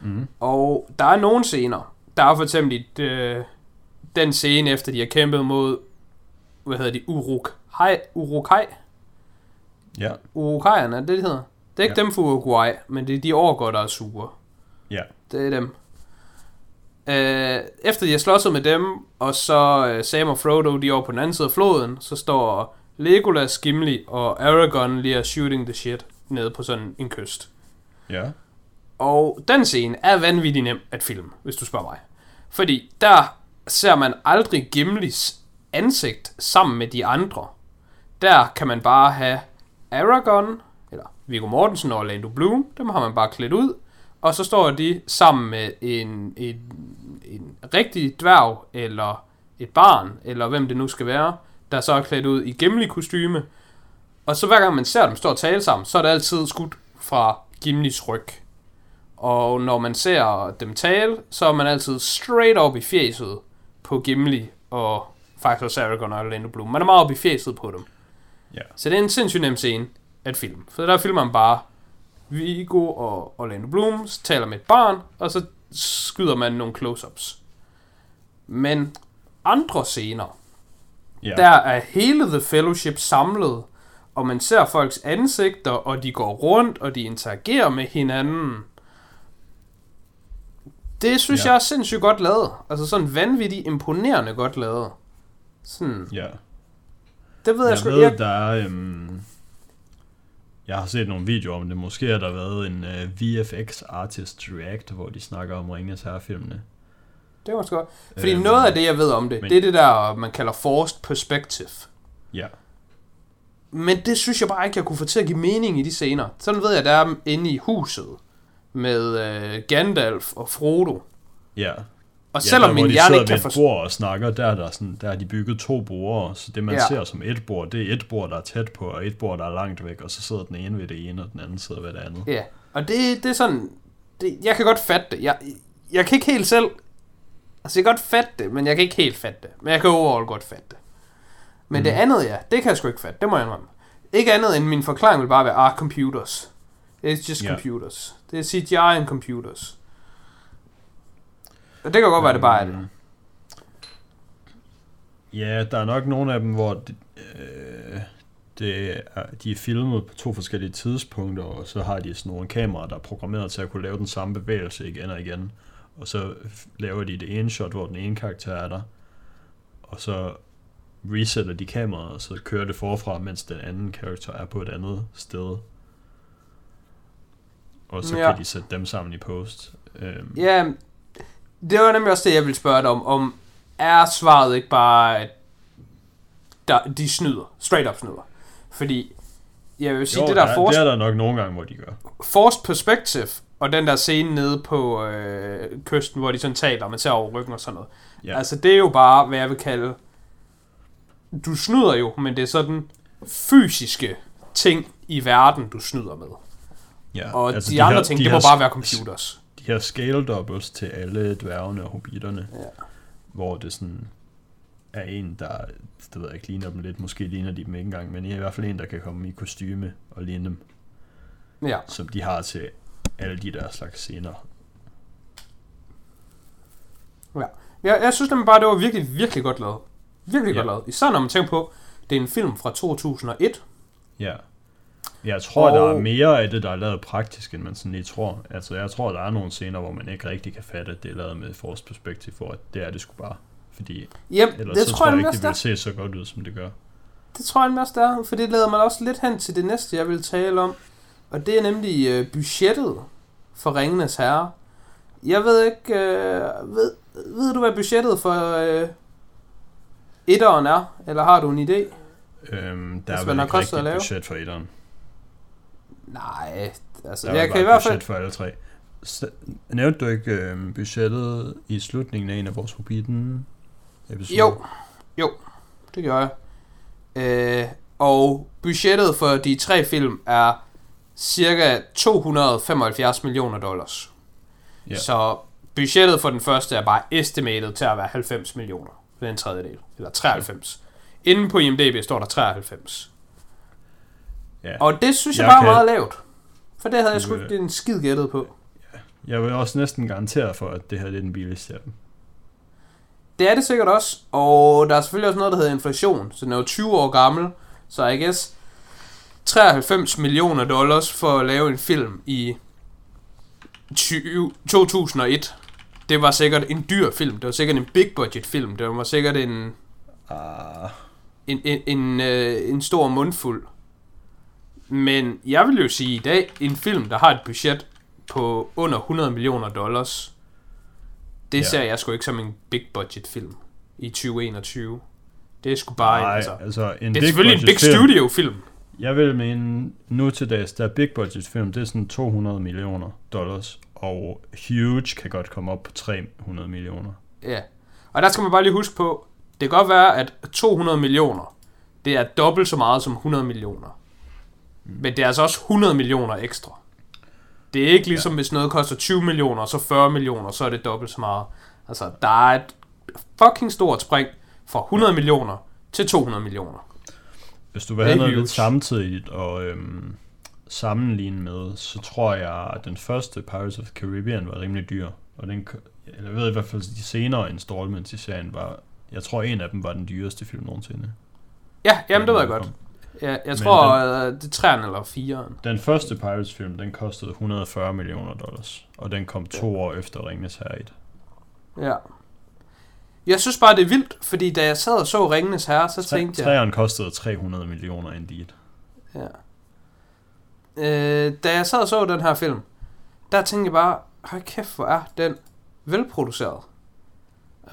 Mm. Og der er nogle scener. Der er for eksempel et, øh, den scene, efter de har kæmpet mod, hvad hedder de, Uruk, Hej, Urukai, Ja. Urukajerne, er det det hedder? Det er ikke Ja. dem fra Uruguay, men det er de overgår, der er sure. Ja. Det er dem. Øh, efter de har slåsset med dem, og så øh, Sam og Frodo, de er over på den anden side af floden, så står Legolas, Gimli og Aragorn lige shooting the shit nede på sådan en kyst. Ja. Og den scene er vanvittig nem at filme, hvis du spørger mig. Fordi der ser man aldrig Gimlis ansigt sammen med de andre. Der kan man bare have Aragorn, eller Viggo Mortensen og Orlando Bloom, dem har man bare klædt ud. Og så står de sammen med en, en, en rigtig dværg, eller et barn, eller hvem det nu skal være, der så er klædt ud i Gimli-kostyme. Og så hver gang man ser dem stå og tale sammen, så er det altid skudt fra Gimlis ryg. Og når man ser dem tale, så er man altid straight op i fjeset på Gimli og faktisk også Aragorn og Orlando Bloom. Man er meget op i fjeset på dem. Ja. Så det er en sindssygt nem scene at filme. For der filmer man bare Viggo og Orlando Bloom taler med et barn, og så skyder man nogle close-ups. Men andre scener, Ja. der er hele The Fellowship samlet, og man ser folks ansigter, og de går rundt, og de interagerer med hinanden. Det synes ja. jeg er sindssygt godt lavet. Altså sådan vanvittigt imponerende godt lavet. Sådan, ja. Det ved jeg, Jeg sgu ved, jeg, der er... Øhm, jeg har set nogle videoer om det. Måske har der været en uh, VFX Artist React, hvor de snakker om Ringens Herre-filmene. det var sgu godt. Fordi Øhm, noget af det, jeg ved om det, men- det er det der, man kalder forced perspective. Ja. Men det synes jeg bare ikke, jeg kunne få til at give mening i de scener. Sådan ved jeg, der er inde i huset med øh, Gandalf og Frodo. Ja. Og ja, selvom der, min hjerne ikke kan forstå... bord og snakker, der er, der, sådan, der er de bygget to borde, så det man Ja. ser som et bord, det er et bord, der er tæt på, og et bord, der er langt væk, og så sidder den ene ved det ene, og den anden sidder ved det andet. Ja, og det, det er sådan... Det, jeg kan godt fatte det. Jeg, jeg kan ikke helt selv... Altså, jeg kan godt fatte det, men jeg kan ikke helt fatte det. Men jeg kan overall godt fatte det. Men mm. det andet, ja, det kan jeg sgu ikke fatte. Det må jeg indrømme. Ikke andet end min forklaring vil bare være, ah, computers. It's just Ja. computers. Det er CGI and computers. Det kan godt være, det bare er det. Øhm, Ja, der er nok nogle af dem, hvor det, øh, det er, de er filmet på to forskellige tidspunkter, og så har de sådan nogle kameraer, der er programmeret til at kunne lave den samme bevægelse igen og igen. Og så laver de det ene shot, hvor den ene karakter er der, og så resetter de kameraet, og så kører det forfra, mens den anden karakter er på et andet sted. Og så Ja. kan de sætte dem sammen i post. Øhm, Ja, det var nemlig også det, jeg ville spørge dig om. Om er svaret ikke bare, at der, de snyder? Straight up snyder. Fordi, jeg vil sige, jo, det der der, force, det er der nok nogle gange, hvor de gør. forced perspective, og den der scene nede på øh, kysten, hvor de sådan taler, og man ser over ryggen og sådan noget. Ja. Altså, det er jo bare, hvad jeg vil kalde... Du snyder jo, men det er sådan fysiske ting i verden, du snyder med. Ja, Og altså, de, de andre her- ting, de det her må bare være computers. Her scale doubles til alle dværgene og hobbiterne, Ja. hvor det sådan er en, der, det ved jeg ikke, ligner dem lidt, måske ligner de dem ikke engang, men i hvert fald en, der kan komme i kostyme og ligne dem, Ja. som de har til alle de der slags scener. Ja. Jeg, jeg synes nemlig bare, det var virkelig, virkelig godt lavet. Virkelig Ja. godt lavet. Især når man tænker på, det er en film fra 2001. Ja. Jeg tror, Og- der er mere af det, der er lavet praktisk, end man sådan lige tror. Altså, jeg tror, der er nogle scener, hvor man ikke rigtig kan fatte, at det er lavet med force perspektiv, for at det er det sgu bare. Fordi Jamen, ellers det så tror jeg jeg ikke, det også, vil der. se så godt ud, som det gør. Det tror jeg også, der. For det leder man også lidt hen til det næste, jeg vil tale om. Og det er nemlig øh, budgettet for Ringenes Herre. Jeg ved ikke, øh, ved, ved du, hvad budgettet for øh, etteren er? Eller har du en idé? Øhm, der er vel ikke kostet rigtig at lave. budget for etteren. Nej, altså, Der er jeg kan i hvert fald... for alle tre. S- nævnte du ikke øhm, budgettet i slutningen af en af vores Hobbiten episoder? Jo, jo, det gør jeg. Øh, og budgettet for de tre film er cirka 275 millioner dollars. Ja. Så budgettet for den første er bare estimated til at være 90 millioner. Det er en tredjedel. Eller 93. Inden på IMDb står der 93. ja. Og det synes jeg, Jeg bare er kan- meget lavt. For det havde jeg sgu ikke en skid gættet på. Jeg vil også næsten garantere for, at det her det er den billigste af dem. Det er det sikkert også, og der er selvfølgelig også noget, der hedder inflation, så den er jo 20 år gammel, så I guess 93 millioner dollars for at lave en film i 20, 2001. Det var sikkert en dyr film. Det var sikkert en big budget film. Det var sikkert en, Ah, en, en, en, øh, en stor mundfuld. Men jeg vil jo sige i dag, en film, der har et budget på under 100 millioner dollars, det Ja. ser jeg sgu ikke som en big budget film i 2021. Det er sgu bare nej, en, altså, altså en det er selvfølgelig en big film. studio film. Jeg vil mene, nu til dags, der er big budget film, det er sådan 200 millioner dollars, og Huge kan godt komme op på 300 millioner. Ja. Og der skal man bare lige huske på, det kan godt være, at 200 millioner, det er dobbelt så meget som 100 millioner. Men det er altså også 100 millioner ekstra. Det er ikke ligesom, ja. hvis noget koster 20 millioner, og så 40 millioner, så er det dobbelt så meget. Altså, der er et fucking stort spring fra 100 millioner til 200 millioner. Hvis du vil have noget lidt samtidigt og øhm, sammenligne med, så tror jeg, at den første Pirates of the Caribbean var rimelig dyr. Og den, eller jeg ved i hvert fald, de senere installments i serien var, jeg tror en af dem var den dyreste film nogensinde. Ja, jamen det ved jeg godt. Ja, jeg Men tror, den... det er 3'eren eller 4'eren. Den første Pirates film, den kostede 140 millioner dollars, og den kom to år efter Ringens Herre 1. Ja. Jeg synes bare, det er vildt, fordi da jeg sad og så Ringenes Herre, så tænkte jeg... Træeren kostede 300 millioner indeed. Ja. Øh, da jeg sad og så den her film, der tænkte jeg bare, hold kæft, hvor er den velproduceret.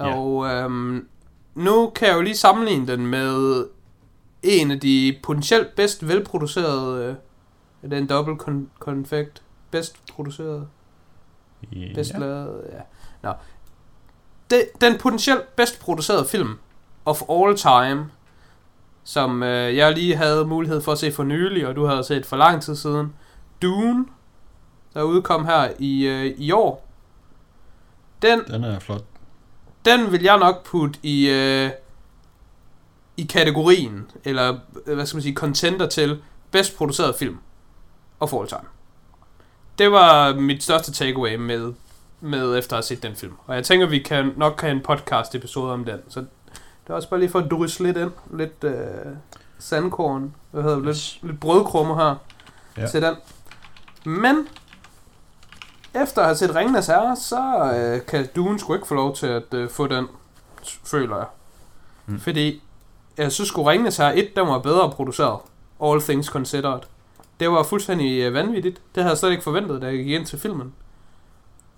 Ja. Og øhm, nu kan jeg jo lige sammenligne den med en af de potentielt bedst velproducerede, øh, er det en dobbelt kon- konfekt, bedst produceret, I, bedst lavet, ja. Nå. Det, den potentielt bedst producerede film of all time, som øh, jeg lige havde mulighed for at se for nylig, og du havde set for lang tid siden. Dune, der udkom her i, øh, i år. Den, Den er flot. den vil jeg nok putte i, øh, i kategorien, eller øh, hvad skal man sige, contender til bedst produceret film of all time. Det var mit største takeaway med, med efter at have set den film. Og jeg tænker, vi kan nok kan have en podcast episode om den. Så det er også bare lige for at drysse lidt ind. Lidt øh, sandkorn. Hvad hedder det? Lidt, lidt brødkrummer her Ja. til den. Men efter at have set Ringenes Herre, så øh, kan Dune sgu ikke få lov til at øh, få den, føler jeg. Mm. Fordi jeg synes sgu Ringenes Herre 1, den var bedre produceret. All things considered. Det var fuldstændig øh, vanvittigt. Det havde jeg slet ikke forventet, da jeg gik ind til filmen.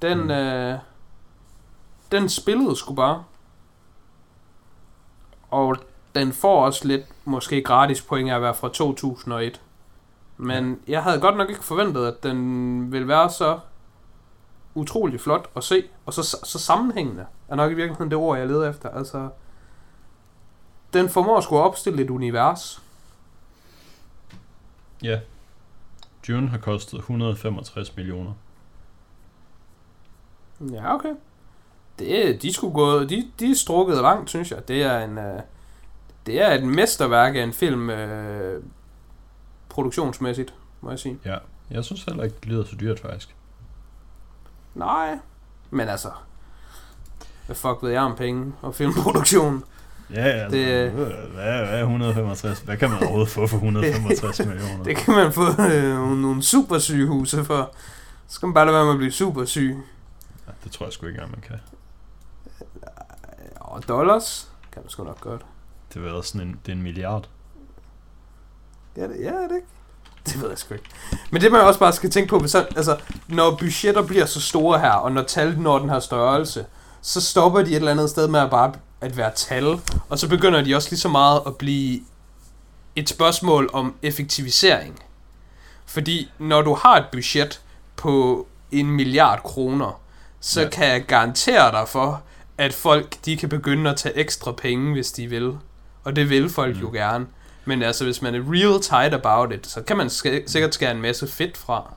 Den, mm. øh, den spillede sgu bare. Og den får også lidt, måske gratis point af at være fra 2001. Men jeg havde godt nok ikke forventet, at den ville være så utrolig flot at se, og så, så sammenhængende, er nok i virkeligheden det ord, jeg leder efter. Altså, den formår at opstille et univers. Ja. Dune har kostet 165 millioner. Ja, okay. Det, de skulle gå, de, de er strukket langt, synes jeg. Det er en, øh, det er et mesterværk af en film, øh, produktionsmæssigt, må jeg sige. Ja. Jeg synes heller ikke, det lyder så dyrt faktisk. Nej, men altså, hvad fuck ved jeg om penge og filmproduktion? Ja, altså, Det- det... hvad, hvad er 165? Hvad kan man overhovedet få for 165 millioner? Det kan man få øh, nogle, supersygehuse for. Så skal man bare lade være med at blive supersyg. Ja, det tror jeg sgu ikke engang, man kan. Og dollars kan man sgu nok godt. Det er sådan en, det er en milliard. Ja, det, ja, det ikke. Det ved jeg sgu ikke. Men det man også bare skal tænke på, hvis så, altså, når budgetter bliver så store her, og når tal når den her størrelse, så stopper de et eller andet sted med at bare at være tal, og så begynder de også lige så meget at blive et spørgsmål om effektivisering. Fordi når du har et budget på en milliard kroner, så Ja. ja. kan jeg garantere dig for, at folk de kan begynde at tage ekstra penge, hvis de vil. Og det vil folk mm. jo gerne. Men altså, hvis man er real tight about it, så kan man sk- sikkert skære en masse fedt fra.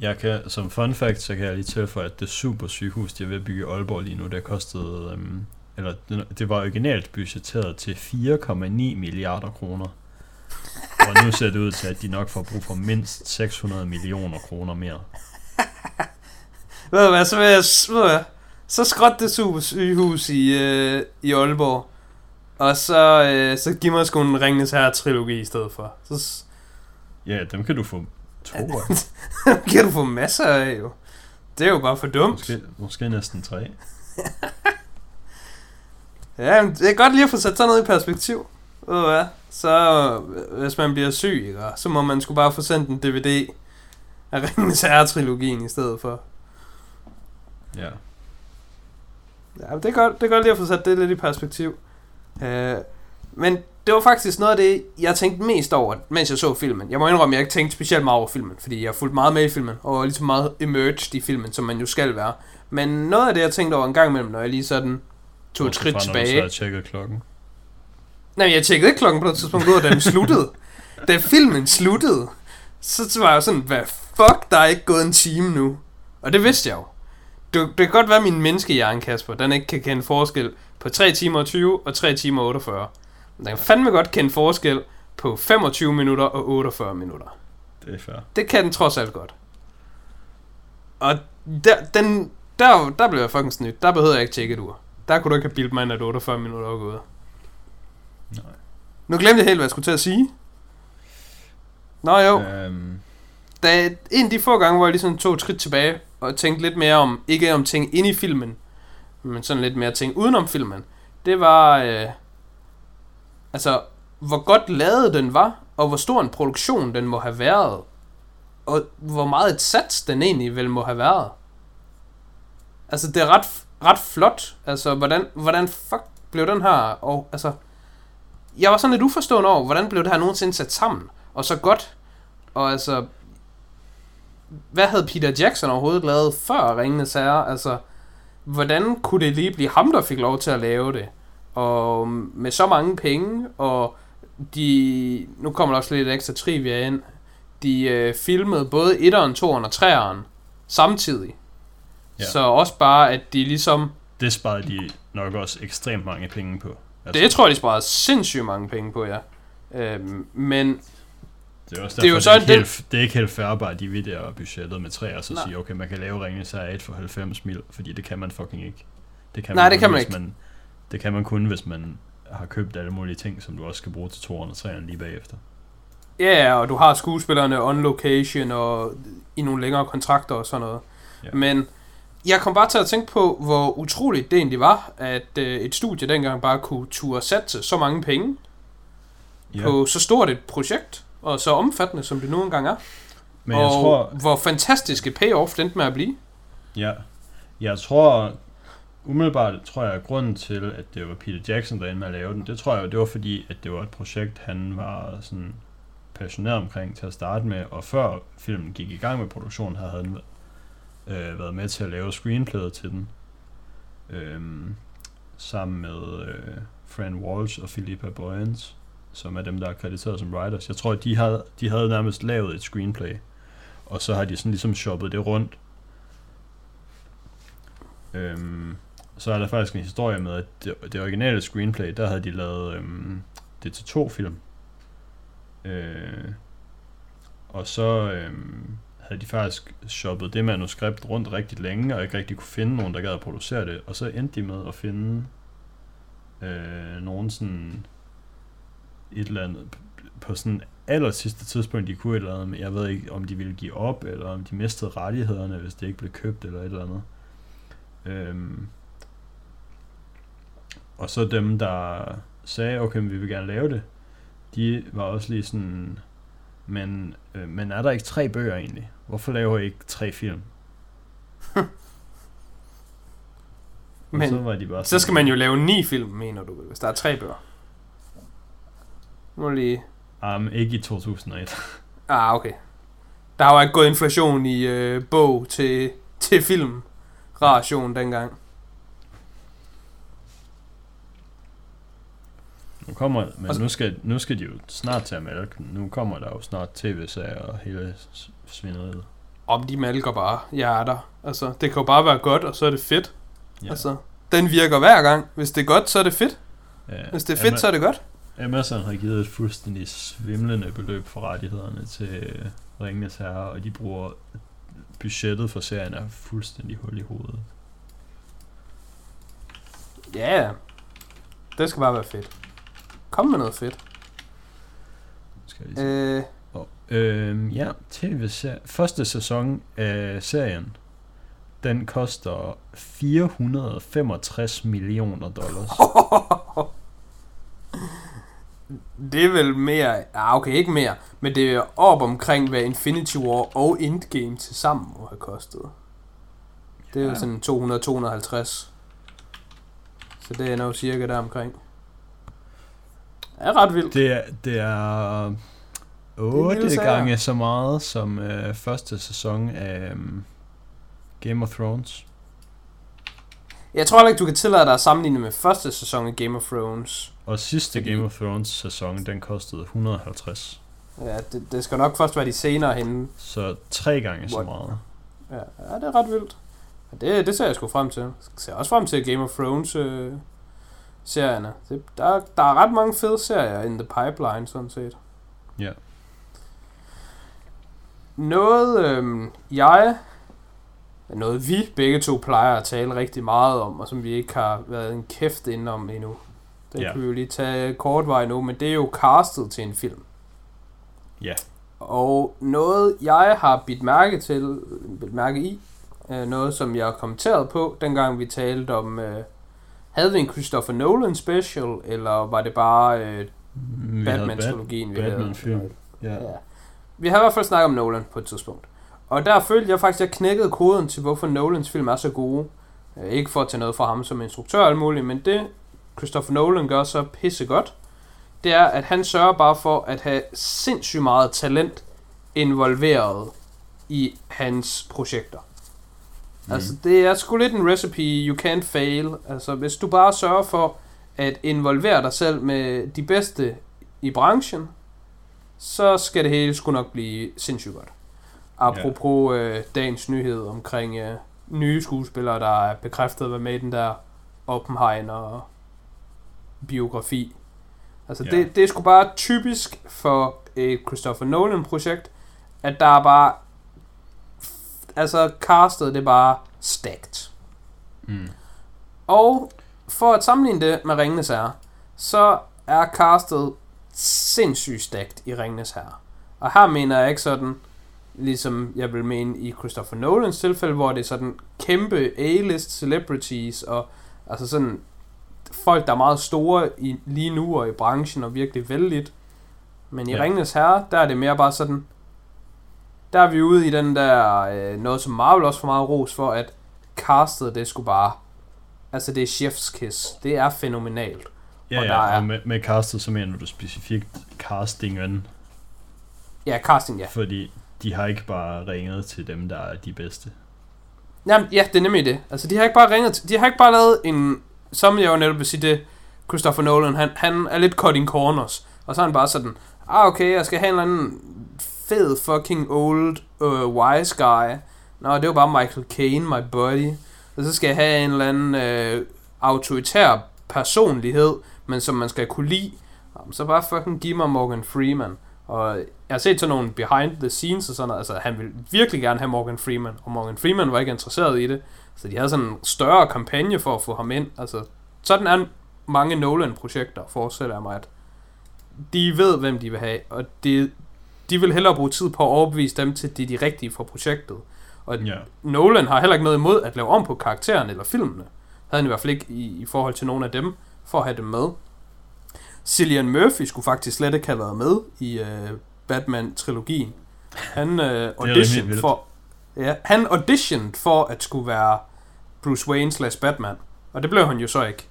Jeg kan, som fun fact, så kan jeg lige tilføje, at det super sygehus, de er ved at bygge i Aalborg lige nu, det kostede, øhm, eller det, var originalt budgetteret til 4,9 milliarder kroner. Og nu ser det ud til, at de nok får brug for mindst 600 millioner kroner mere. Ved du hvad, så vil jeg, ved du hvad, så skråt det sygehus i, øh, i Aalborg. Og så, øh, så giv mig sgu en Ringens Herre trilogi i stedet for. Så, Ja, dem kan du få to af. kan du få masser af, jo. Det er jo bare for dumt. Måske, måske næsten tre. Ja, det er godt lige at få sat sådan noget i perspektiv. Ved du hvad? Så øh, hvis man bliver syg, ikke? så må man sgu bare få sendt en DVD af Ringens Herre-trilogien i stedet for. Ja. Ja, det er godt, det er godt lige at få sat det lidt i perspektiv. Uh, men det var faktisk noget af det, jeg tænkte mest over, mens jeg så filmen. Jeg må indrømme, at jeg ikke tænkte specielt meget over filmen, fordi jeg har fulgt meget med i filmen, og var ligesom meget emerged i filmen, som man jo skal være. Men noget af det, jeg tænkte over en gang imellem, når jeg lige sådan tog et skridt fra, tilbage. Når du så tjekket klokken. Nej, jeg tjekkede ikke klokken på det tidspunkt, da den sluttede. da filmen sluttede, så var jeg sådan, hvad fuck, der er ikke gået en time nu. Og det vidste jeg jo. Det, det kan godt være, min menneskehjerne, Kasper, den ikke kan kende forskel på 3 timer og 20 og 3 timer og 48. Men den kan fandme godt kende forskel på 25 minutter og 48 minutter. Det er fair. Det kan den trods alt godt. Og der, den, der, der blev jeg fucking snydt. Der behøvede jeg ikke tjekke et ur. Der kunne du ikke have bildt mig ind, at 48 minutter var gået. Nej. Nu glemte jeg helt, hvad jeg skulle til at sige. Nå jo, Øhm, da en af de få gange, hvor jeg ligesom tog et skridt tilbage, og tænkte lidt mere om, ikke om ting inde i filmen, men sådan lidt mere ting udenom filmen, det var, øh, altså, hvor godt lavet den var, og hvor stor en produktion den må have været, og hvor meget et sats den egentlig vel må have været. Altså, det er ret, ret flot. Altså, hvordan, hvordan fuck blev den her, og altså, jeg var sådan lidt uforstående over, hvordan blev det her nogensinde sat sammen, og så godt, og altså, hvad havde Peter Jackson overhovedet lavet før Ringende Sager? Altså, hvordan kunne det lige blive ham, der fik lov til at lave det? Og med så mange penge, og de, nu kommer der også lidt ekstra trivia ind, de øh, filmede både 1'eren, 2'eren og 3'eren samtidig. Ja. Så også bare, at de ligesom, det sparede de nok også ekstremt mange penge på. altså, det tror jeg, de sparede sindssygt mange penge på, ja. Øhm, men det er også det er jo derfor, så det, er ikke helt, det er ikke helt fair bare, at de vidder budgettet med tre, og så Nej. sige, okay, man kan lave Ringenes Herre 1 for 90 mil, fordi det kan man fucking ikke. Det kan Nej, det kun, kan man ikke. Man, det kan man kun, hvis man har købt alle mulige ting, som du også skal bruge til 203'eren lige bagefter. Ja, og du har skuespillerne on location og i nogle længere kontrakter og sådan noget. Ja. Men jeg kom bare til at tænke på, hvor utroligt det egentlig var, at øh, et studie dengang bare kunne turde satse så mange penge Ja. på så stort et projekt, og så omfattende, som det nu engang er. Men og jeg tror, hvor fantastiske payoff det endte med at blive. Ja, jeg tror, umiddelbart tror jeg, at grunden til, at det var Peter Jackson, der endte med at lave den, det tror jeg, det var fordi, at det var et projekt, han var sådan passioneret omkring til at starte med, og før filmen gik i gang med produktionen, havde han øh, været med til at lave screenplayet til den, Øh, sammen med øh, Fran Walsh og Philippa Boyens, som er dem, der er krediteret som writers. Jeg tror, at de havde, de havde nærmest lavet et screenplay, og så har de sådan ligesom shoppet det rundt, Øhm, så er der faktisk en historie med, at det, det originale screenplay, der havde de lavet øhm, det til to film. Øh, og så øhm, havde de faktisk shoppet det manuskript rundt rigtig længe, og ikke rigtig kunne finde nogen, der gad at producere det. Og så endte de med at finde øh, nogen sådan et eller andet på sådan aller sidste tidspunkt, de kunne et eller andet, men jeg ved ikke, om de ville give op, eller om de mistede rettighederne, hvis det ikke blev købt, eller et eller andet. Øhm, og så dem, der sagde, okay, men vi vil gerne lave det, de var også lige sådan, men, øh, men er der ikke tre bøger egentlig? Hvorfor laver I ikke tre film? Men så var de bare så skal man jo lave ni film, mener du, hvis der er tre bøger. Nu lige... Um, ikke i 2001. Ah, okay. Der jo ikke gået inflation i øh, bog til, til film ration dengang. Nu kommer, men Og så- nu skal, nu skal de jo snart til at mælke. Nu kommer der jo snart tv-serier og hele s- svineriet. Om de malker bare. Jeg er der. Altså, det kan jo bare være godt, og så er det fedt. Ja. Altså, den virker hver gang. Hvis det er godt, så er det fedt. Ja, Hvis det er fedt, så er det godt. Amazon har givet et fuldstændig svimlende beløb for rettighederne til Ringenes Herre, og de bruger budgettet for serien er fuldstændig hul i hovedet. Ja, det skal bare være fedt. Kom med noget fedt. Skal jeg lige sige. Øh, Og, øh, ja, tv første sæson af serien, den koster 465 millioner dollars. Det er vel mere... Ah, okay, ikke mere. Men det er op omkring, hvad Infinity War og Endgame til sammen må have kostet. Det er jo Ja. sådan 200-250. Så det er nok cirka der omkring. Det er ret vildt. Det er, det er 8 sager. gange så meget som øh, første sæson af um, Game of Thrones. Jeg tror heller ikke, du kan tillade dig at sammenligne med første sæson af Game of Thrones. Og sidste Game of Thrones sæson, den kostede 150. Ja, det, det skal nok først være de senere henne. Så tre gange så meget. Ja, ja det er ret vildt. Og det, det ser jeg sgu frem til. Jeg ser også frem til Game of Thrones øh, serierne. Det, der, der er ret mange fede serier in the pipeline, sådan set. Ja. Noget, øh, jeg, noget vi begge to plejer at tale rigtig meget om, og som vi ikke har været en kæft indenom endnu. Det Ja. kan vi jo lige tage kort vej nu, men det er jo castet til en film. Ja. Og noget, jeg har bidt mærke til, bidt mærke i, øh, noget som jeg kommenterede på, dengang vi talte om, øh, havde vi en Christopher Nolan special, eller var det bare øh, Batman-trilogien, vi Batman-film. havde? Ja. Ja. Vi har i hvert fald snakket om Nolan på et tidspunkt. Og der følte jeg faktisk, at jeg knækkede koden til, hvorfor Nolans film er så gode. Øh, Ikke for at tage noget fra ham som instruktør og alt muligt, men det Christopher Nolan gør så pisse godt, det er, at han sørger bare for at have sindssygt meget talent involveret i hans projekter. Mm. Altså, det er sgu lidt en recipe you can't fail. Altså, hvis du bare sørger for at involvere dig selv med de bedste i branchen, så skal det hele sgu nok blive sindssygt godt. Apropos øh, dagens nyhed omkring øh, nye skuespillere, der er bekræftet at være med i den der Oppenheimer biografi. Altså Ja. det, det er sgu bare typisk for et Christopher Nolan projekt, at der er bare altså castet det er bare stacked. Mm. Og for at sammenligne det med Ringenes Herre, så er castet sindssygt stærkt i Ringenes Herre. Og her mener jeg ikke sådan, ligesom jeg vil mene i Christopher Nolans tilfælde, hvor det er sådan kæmpe A-list celebrities, og altså sådan folk, der er meget store i, lige nu og i branchen, og virkelig vældigt. Men i Ja. Ringenes Herre, der er det mere bare sådan, der er vi ude i den der, øh, noget som Marvel også får meget ros for, at castet, det skulle bare, altså det er chef's kiss. Det er fænomenalt. Ja, Og ja, er- og med, med castet, så mener du specifikt castingen, Ja, casting, ja. fordi de har ikke bare ringet til dem, der er de bedste. Jamen, ja, det er nemlig det. Altså, de har ikke bare ringet, til- de har ikke bare lavet en, som jeg jo netop vil sige det, Christopher Nolan, han, han er lidt cutting corners, og så er han bare sådan, ah, okay, jeg skal have en eller anden fed fucking old uh, wise guy. Nå, det var bare Michael Caine, my buddy. Og så skal jeg have en eller anden øh, autoritær personlighed, men som man skal kunne lide. Så bare fucking give mig Morgan Freeman. Og jeg har set sådan nogle behind the scenes og sådan noget. Altså, han ville virkelig gerne have Morgan Freeman, og Morgan Freeman var ikke interesseret i det. Så de havde sådan en større kampagne for at få ham ind. Altså, sådan er mange Nolan-projekter, forestiller jeg mig, at de ved, hvem de vil have, og de, de vil hellere bruge tid på at overbevise dem til, at de er de rigtige for projektet. Og Ja. Nolan har heller ikke noget imod at lave om på karakteren eller filmene. Havde han i hvert fald ikke i, i forhold til nogle af dem, for at have dem med. Cillian Murphy skulle faktisk slet ikke have været med i øh, Batman-trilogien. Han øh, auditioned for... Ja, han auditioned for at skulle være Bruce Wayne slash Batman. Og det blev han jo så ikke.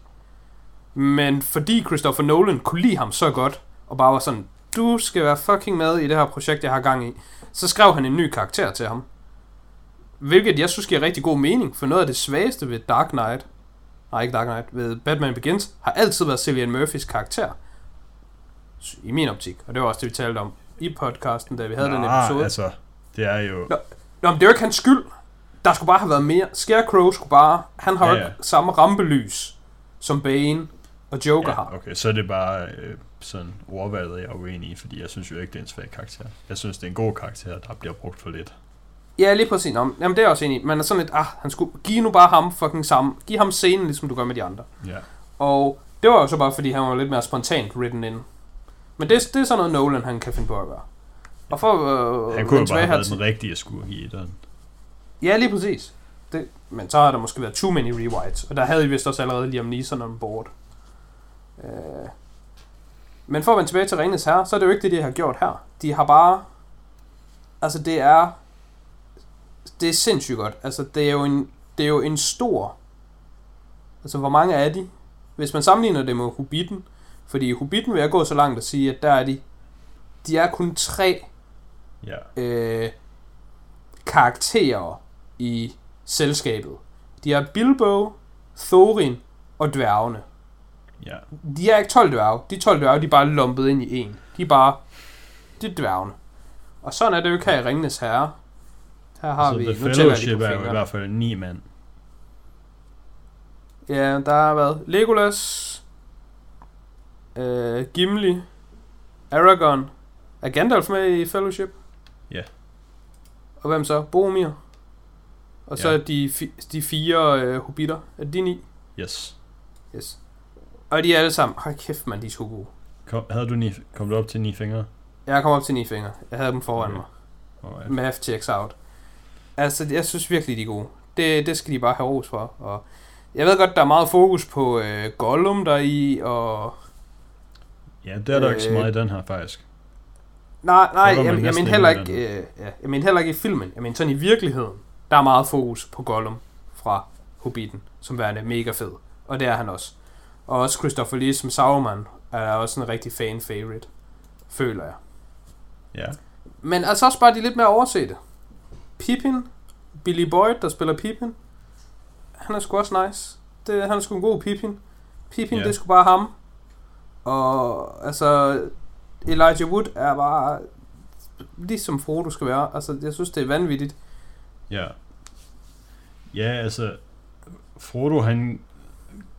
Men fordi Christopher Nolan kunne lide ham så godt, og bare var sådan, du skal være fucking med i det her projekt, jeg har gang i, så skrev han en ny karakter til ham. Hvilket jeg synes giver rigtig god mening, for noget af det svageste ved Dark Knight, nej ikke Dark Knight, ved Batman Begins, har altid været Cillian Murphys karakter. I min optik, og det var også det, vi talte om i podcasten, da vi havde Nå, den episode. altså, det er jo... Nå. Nå, men det er jo ikke hans skyld. Der skulle bare have været mere. Scarecrow skulle bare... Han har Ja, jo ja. ikke samme rampelys som Bane og Joker Ja, har. okay, så er det bare øh, sådan ordvalget, jeg er uenig i, fordi jeg synes jo ikke, det er en svag karakter. Jeg synes, det er en god karakter, der bliver brugt for lidt. Ja, lige præcis. Jamen, det er jeg også enig i. Man er sådan lidt, ah, han skulle, giv nu bare ham fucking samme. Giv ham scenen, ligesom du gør med de andre. Ja, Og det var jo så bare, fordi han var lidt mere spontant written in. Men det, det er sådan noget Nolan, han kan finde på at gøre. Og for øh, Han kunne jo bare have her været den rigtige skurk i den. Ja, lige præcis. Det, men så har der måske været too many rewrites, og der havde vi vist også allerede Liam Neeson on board. Øh. Men for at vende tilbage til Ringens Herre, så er det jo ikke det, de har gjort her. De har bare... Altså, det er... Det er sindssygt godt. Altså, det er jo en, det er jo en stor... Altså, hvor mange er de? Hvis man sammenligner det med Hobbiten, fordi i Hobbiten vil jeg gå så langt at sige, at der er de... De er kun tre Ja. øh, karakterer i selskabet. De er Bilbo, Thorin og dværgene. Ja. De er ikke 12 dværge. De 12 dværge, de er bare lumpet ind i en. De er bare... De er dværgene. Og sådan er det jo ikke her i Ringenes Herre. Her har så vi... The Fellowship er jo i hvert fald ni mand. Ja, der har været Legolas, øh, Gimli, Aragorn. Er Gandalf med i Fellowship? Ja. Og hvem så? Boromir. Og så Ja. de, fi- de fire øh, hobitter. Er de ni? Yes. Yes. Og de er alle sammen... Hold kæft, man, de er så gode. Kom, havde du ni, kom du op til ni fingre? Jeg kom op til ni fingre. Jeg havde dem foran Okay. mig. Alright. Math checks out. Altså, jeg synes virkelig, de er gode. Det, det skal de bare have ros for. Og jeg ved godt, der er meget fokus på øh, Gollum der i, og... Ja, det er der ikke så Øh, meget i den her, faktisk. Nej, nej, jeg, jeg næsten mener heller ikke, øh, ja, jeg mener heller ikke i filmen. Jeg mener sådan i virkeligheden, der er meget fokus på Gollum fra Hobbiten, som værende mega fed. Og det er han også. Og også Christopher Lee som Sauron er også en rigtig fan favorite, føler jeg. Ja. Men altså også bare de lidt mere oversete. Pippin, Billy Boyd, der spiller Pippin, han er sgu også nice. Det, han er sgu en god Pippin. Pippin, Ja. det er sgu bare ham. Og altså, Elijah Wood er bare ligesom Frodo skal være. Altså, jeg synes, det er vanvittigt. Ja. Ja, altså, Frodo han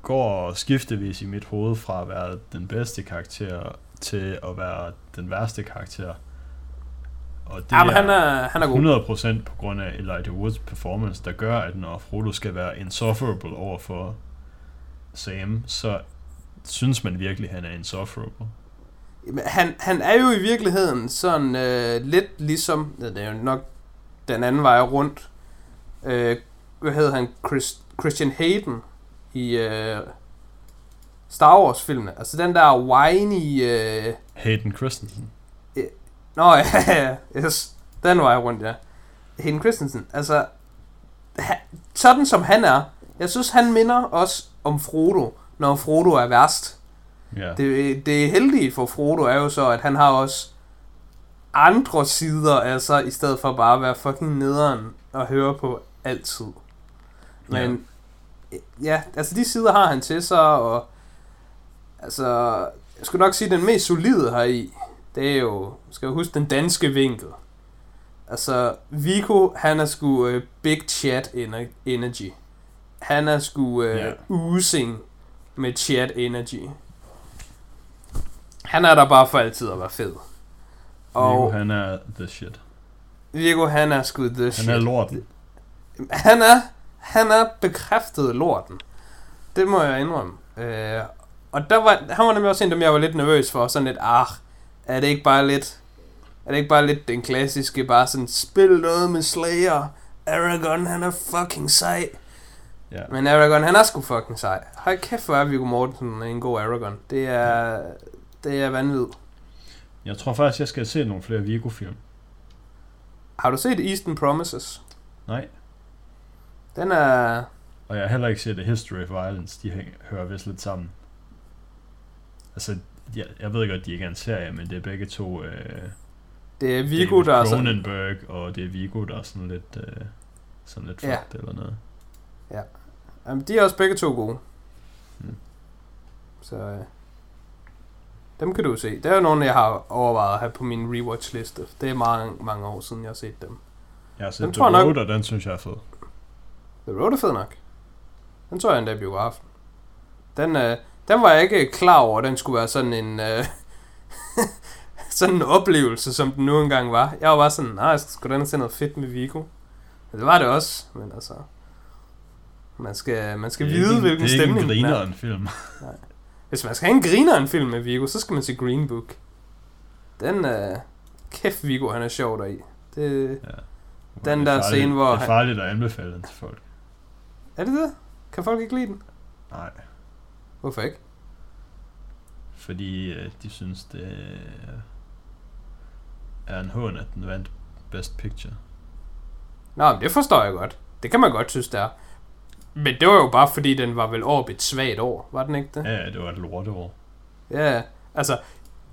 går skiftevis i mit hoved fra at være den bedste karakter til at være den værste karakter. Og det Jamen, han er, han er god. 100% på grund af Elijah Woods performance, der gør, at når Frodo skal være insufferable over for Sam, så synes man virkelig, at han er insufferable. Men Han, han er jo i virkeligheden sådan øh, lidt ligesom, det er jo nok den anden vej rundt. Øh, hvad hedder han? Chris, Christian Hayden i øh, Star Wars filmene. Altså den der whiny... Øh, Hayden Christensen. Nå ja, ja, yes. Den vej rundt, ja. Hayden Christensen. Altså, han, sådan som han er, jeg synes, han minder os om Frodo, når Frodo er værst. Ja. Det, det heldige for Frodo er jo så, at han har også andre sider af sig, i stedet for bare at være fucking nederen og høre på altid. Men ja. ja, altså de sider har han til sig, og altså, jeg skulle nok sige, den mest solide her i, det er jo, skal jeg huske, den danske vinkel. Altså, Vico, han er sgu uh, big chat ener- energy. Han er sgu Ja. yeah. oozing med chat energy. Han er der bare for altid at være fed. Og Og han er the shit. Viggo, han er sgu the shit. Han er lorten. Han er, han er bekræftet lorten. Det må jeg indrømme. Øh, og der var, han var nemlig også en, dem jeg var lidt nervøs for. Sådan lidt, ah, er det ikke bare lidt... Er det ikke bare lidt den klassiske, bare sådan, spil noget med Slayer. Aragorn, han er fucking sej. Ja. Men Aragorn, han er sgu fucking sej. Hold kæft, hvor er Viggo Mortensen en god Aragorn. Det er, det er vanvittigt. Jeg tror faktisk, jeg skal se nogle flere Vigo-film. Har du set Eastern Promises? Nej. Den er... Og jeg har heller ikke set The History of Violence. De hører vist lidt sammen. Altså, jeg, jeg ved godt, de ikke er en serie, men det er begge to... Øh, Det er David der er sådan... Cronenberg, og det er Vigo, der er sådan lidt... Øh, sådan lidt Ja. fucked eller noget. Jamen, de er også begge to gode. Hmm. Så øh, dem kan du se. Det er jo nogle, jeg har overvejet at have på min rewatch-liste. Det er mange, mange år siden, jeg har set dem. Jeg har set Dem The jeg nok- Road, og den synes jeg er fed. The Road er fed nok. Den tror jeg endda i biografen. Den, øh, den var jeg ikke klar over, at den skulle være sådan en... Øh, sådan en oplevelse, som den nu engang var. Jeg var bare sådan, nej, jeg skulle den se noget fedt med Vigo. Og det var det også, men altså... Man skal, man skal det er vide, en- hvilken det er stemning ikke en den er. en film. Hvis man skal have en griner en film med Vigo, så skal man se Green Book. Den, øh, kæft, Viggo, han er sjov deri. Det, Ja. Den Det er der farligt- scene, hvor Det er han- farligt at anbefale den til folk. er det det? Kan folk ikke lide den? Nej, Hvorfor ikke? fordi øh, de synes, det er en hån, at den vandt Best Picture. Nå, men det forstår jeg godt. Det kan man godt synes, det er. Men det var jo bare fordi, den var vel over et svagt år, var den ikke det? Ja, det var et lorteår. Ja, altså,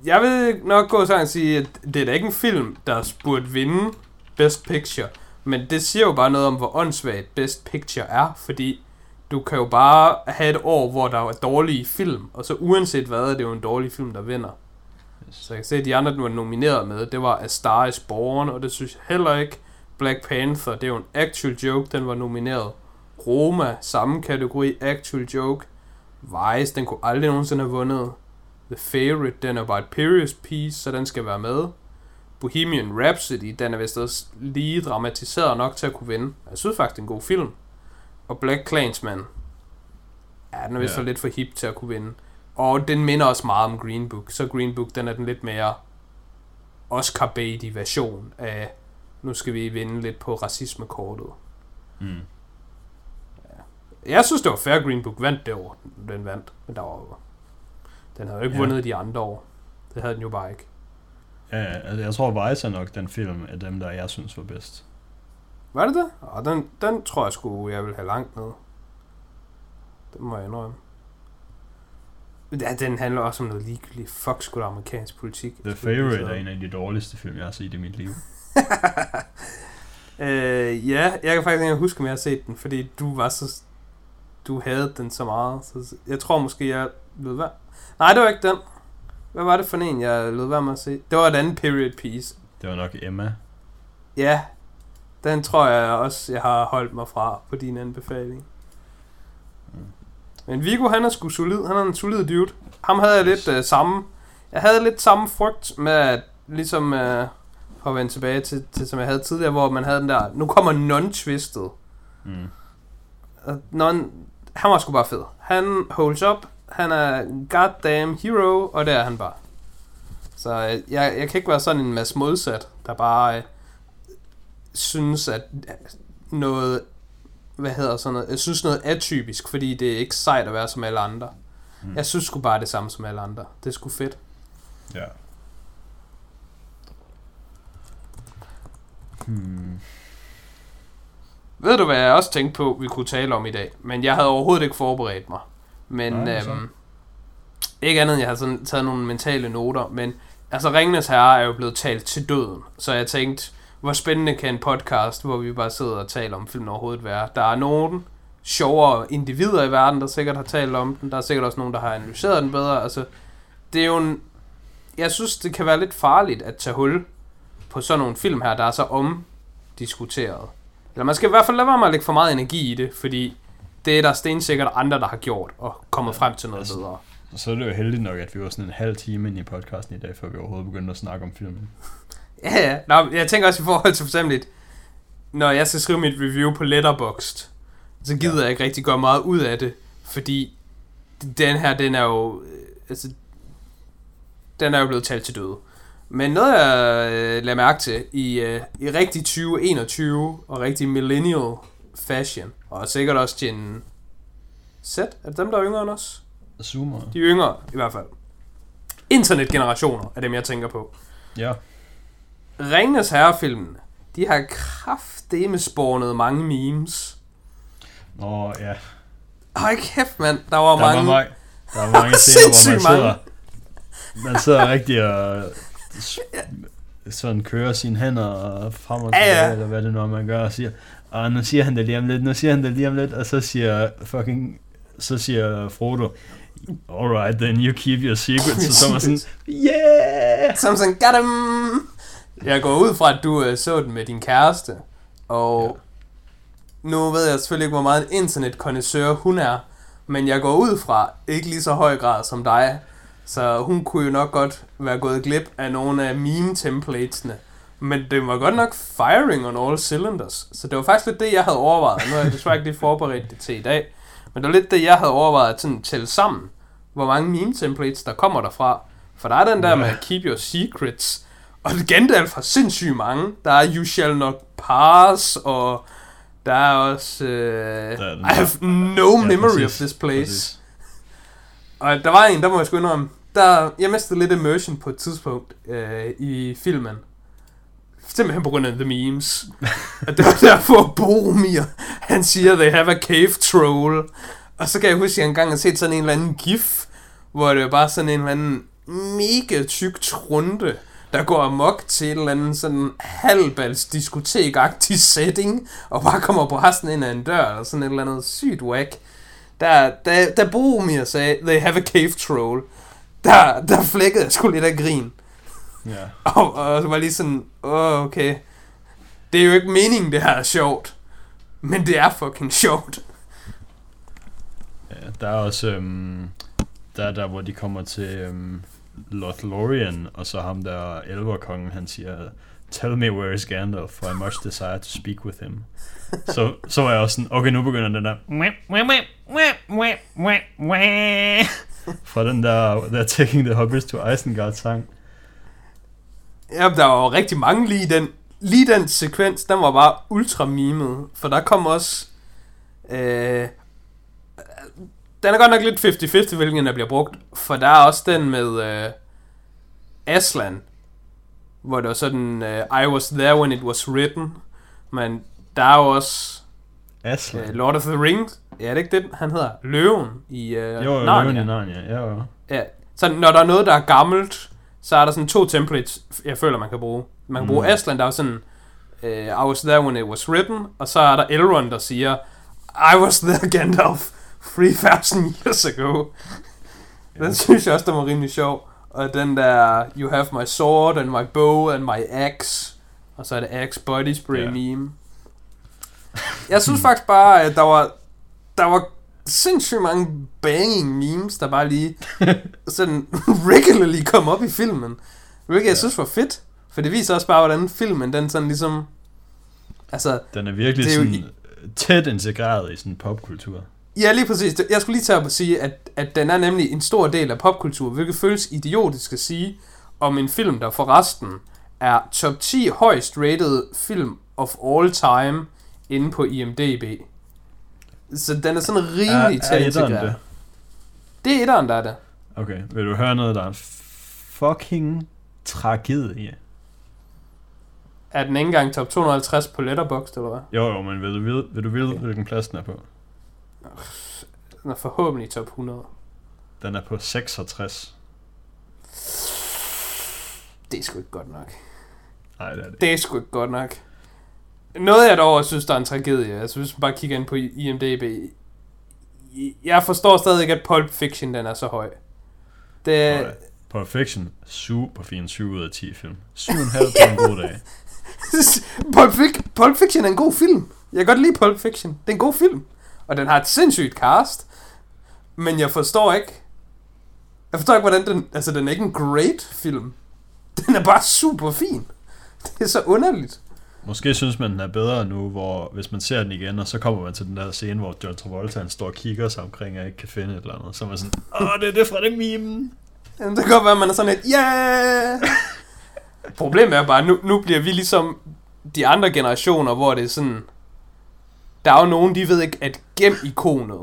jeg vil nok gå så og sige, at det er da ikke en film, der burde vinde Best Picture. Men det siger jo bare noget om, hvor åndssvagt Best Picture er, fordi du kan jo bare have et år, hvor der er dårlige film, og så uanset hvad, er det jo en dårlig film, der vinder. Så jeg kan se, at de andre, den var nomineret med, det var A Star is Born, og det synes jeg heller ikke. Black Panther, det er jo en actual joke, den var nomineret. Roma, samme kategori, actual joke. Vice, den kunne aldrig nogensinde have vundet. The Favorite, den er bare et period piece, så den skal være med. Bohemian Rhapsody, den er vist også lige dramatiseret nok til at kunne vinde. Jeg synes faktisk, det er en god film. Og Black Clansman, ja, den er vist Ja. ja. lidt for hip til at kunne vinde. Og den minder også meget om Green Book. Så Green Book, den er den lidt mere Oscar Beatty version af, nu skal vi vinde lidt på racismekortet. Mm. Jeg synes, det var fair, Green Book vandt det år, den vandt. Men der var jo, den havde jo ikke Ja. ja. vundet de andre år. Det havde den jo bare ikke. Ja, ja, altså, jeg tror, Vice er nok den film af dem, der jeg synes var bedst. Var det det? Og den, den tror jeg sgu, jeg vil have langt ned. Det må jeg indrømme. Ja, den handler også om noget ligegyldigt. Fuck sgu da amerikansk politik. The Favorite er en af de dårligste film, jeg har set i mit liv. Øh, ja, jeg kan faktisk ikke huske, om jeg har set den, fordi du var så... Du havde den så meget. Så jeg tror måske, jeg lød være... Nej, det var ikke den. Hvad var det for en, jeg lød være med at se? Det var et andet period piece. Det var nok Emma. Ja, den tror jeg også, jeg har holdt mig fra på din anbefaling. Mm. Men Viggo, han er sgu solid. Han er en solid dude. Ham havde jeg lidt øh, samme... Jeg havde lidt samme frygt med at ligesom... Øh, for at vende tilbage til, til, som jeg havde tidligere, hvor man havde den der... Nu kommer non-twistet. Mm. Non, han var sgu bare fed. Han holds up. Han er goddamn hero, og det er han bare. Så øh, jeg, jeg kan ikke være sådan en masse modsat, der bare øh, synes, at noget, hvad hedder sådan noget, jeg synes noget atypisk, fordi det er ikke sejt at være som alle andre. Mm. Jeg synes sgu bare det samme som alle andre. Det er sgu fedt. Ja. Hmm. Ved du, hvad jeg også tænkte på, vi kunne tale om i dag? Men jeg havde overhovedet ikke forberedt mig. Men Nej, så. øhm, ikke andet, end jeg har sådan taget nogle mentale noter. Men altså, Ringenes Herre er jo blevet talt til døden. Så jeg tænkte, hvor spændende kan en podcast, hvor vi bare sidder og taler om filmen overhovedet være. Der er nogen sjovere individer i verden, der sikkert har talt om den. Der er sikkert også nogen, der har analyseret den bedre. Altså, det er jo en... Jeg synes, det kan være lidt farligt at tage hul på sådan nogle film her, der er så omdiskuteret. Eller man skal i hvert fald lade være med at lægge for meget energi i det, fordi det er der stensikkert andre, der har gjort, og kommet frem til noget Altså- bedre. Så er det jo heldigt nok, at vi var sådan en halv time ind i podcasten i dag, før vi overhovedet begyndte at snakke om filmen. Ja, ja. Nå, jeg tænker også i forhold til for eksempel, et- når jeg skal skrive mit review på Letterboxd, så gider Ja. jeg ikke rigtig gøre meget ud af det, fordi den her, den er jo, øh, altså, den er jo blevet talt til døde. Men noget, jeg øh, lader mærke til i, øh, i rigtig 2021 og rigtig millennial fashion, og sikkert også Gen Z, er det dem, der er yngre end os? Zoomer. De er yngre, i hvert fald. Internetgenerationer er dem, jeg tænker på. Ja. Ringenes Herrefilmen, de har kraftedeme spawnet mange memes. Nå, ja. Ej kæft, mand. Der var Der mange... var, mange, der var mange scener, hvor man sidder, man sidder rigtig og sådan kører sine hænder frem og Ja, tilbage, ja. eller hvad det nu er, man gør, og siger, og nu siger han det lige om lidt, nu siger han det lige om lidt, og så siger fucking, så siger Frodo, alright then, you keep your secrets, så så er man sådan, yeah! Som sådan, got him! Jeg går ud fra, at du uh, så den med din kæreste. Og nu ved jeg selvfølgelig ikke, hvor meget en internetkondensør hun er. Men jeg går ud fra, ikke lige så høj grad som dig. Så hun kunne jo nok godt være gået glip af nogle af meme-templatesene. Men det var godt nok firing on all cylinders. Så det var faktisk lidt det, jeg havde overvejet. Nu har jeg desværre ikke lige forberedt det til i dag. Men det var lidt det, jeg havde overvejet at sådan tælle sammen. Hvor mange meme-templates, der kommer derfra. For der er den der Ja. med keep your secrets. Og Gandalf har sindssygt mange. Der er You Shall Not Pass, og der er også... Uh, Der er I have no Ja, memory præcis, of this place. præcis. Og der var en, der må jeg sgu indrømme, der, jeg mistede lidt immersion på et tidspunkt øh, i filmen. Simpelthen på grund af the memes. og det var derfor Boromir, han siger, they have a cave troll. Og så kan jeg huske, at jeg engang har set sådan en eller anden gif, hvor det var bare sådan en eller anden mega tyk trunde, der går amok til et eller andet sådan halvbals diskotekagtig setting, og bare kommer på resten ind af en dør, eller sådan et eller andet sygt whack. Der, da, da Boromir sagde, they have a cave troll, der, der flækkede jeg sgu lidt af grin. Ja. Og, og så var lige sådan, åh, okay. Det er jo ikke meningen, det her er sjovt. Men det er fucking sjovt. ja. Der er også... Øhm, der er der, hvor de kommer til øhm, Lothlorien, og så ham der elverkongen, han siger, Tell me where is Gandalf, for I much desire to speak with him. så, så var jeg også sådan, okay, nu begynder den der... Fra den der, der Taking the Hobbits to Isengard sang. Ja, der var jo rigtig mange lige den, lige den sekvens, den var bare ultra mimet. For der kom også... Øh, den er godt nok lidt 50-50, hvilken der bliver brugt. For der er også den med øh, Aslan. Hvor det var sådan, øh, I was there when it was written. Men der er jo også Aslan. øh, Lord of the Rings. Ja, er det ikke det, han hedder? Løven i øh, jo, jo, Narnia. Løven i Narnia. Ja, jo. Ja, så når der er noget, der er gammelt, så er der sådan to templates, jeg føler, man kan bruge. Man kan bruge Mm. Aslan, der er sådan, uh, I was there when it was written, og så er der Elrond, der siger, I was there, Gandalf, 3000 years ago. Den synes jeg også, der var rimelig sjov. Og den der, you have my sword and my bow and my axe. Og så er det axe body spray Ja. meme. Jeg synes faktisk bare, at der var, der var sindssygt mange banging memes, der bare lige sådan regularly kom op i filmen. Hvilket jeg Ja. synes var fedt. For det viser også bare, hvordan filmen, den sådan ligesom... Altså, Den er virkelig Det er jo sådan tæt integreret i sådan popkultur. Ja lige præcis. Jeg skulle lige tage op og sige, at, at den er nemlig en stor del af popkultur, hvilket føles idiotisk at sige om en film, der forresten er top 10 højst rated film of all time inde på IMDb. Så den er sådan rimelig er, tæt er etteren det? Det er etteren, der er det. Okay, vil du høre noget, der er fucking tragedie? Er den ikke engang top 250 på Letterboxd, eller hvad? Jo, jo, men vil du vide, vil du vide Okay. hvilken plads den er på? Den er forhåbentlig top 100. Den er på 66. Det er sgu ikke godt nok. Nej, det er det. Det er sgu ikke godt nok. Noget jeg dog synes, der er en tragedie. Altså, hvis man bare kigger ind på IMDb. Jeg forstår stadig ikke, at Pulp Fiction den er så høj. Det, Nej. Pulp Fiction, super fin 7 ud af 10 film. 7,5 på en god dag. Pulp, Fic- Pulp Fiction er en god film. Jeg kan godt lide Pulp Fiction. Det er en god film. Og den har et sindssygt cast. Men jeg forstår ikke... Jeg forstår ikke, hvordan den... Altså, den er ikke en great film. Den er bare super fin. Det er så underligt. Måske synes man, den er bedre nu, hvor hvis man ser den igen, og så kommer man til den der scene, hvor John Travolta han står og kigger sig omkring, og ikke kan finde et eller andet. Så er man sådan, åh, det er det fra det meme. Jamen, det kan godt være, at man er sådan lidt, yeah! Problemet er bare, nu, nu bliver vi ligesom de andre generationer, hvor det er sådan... Der er jo nogen, de ved ikke, at gem-ikonet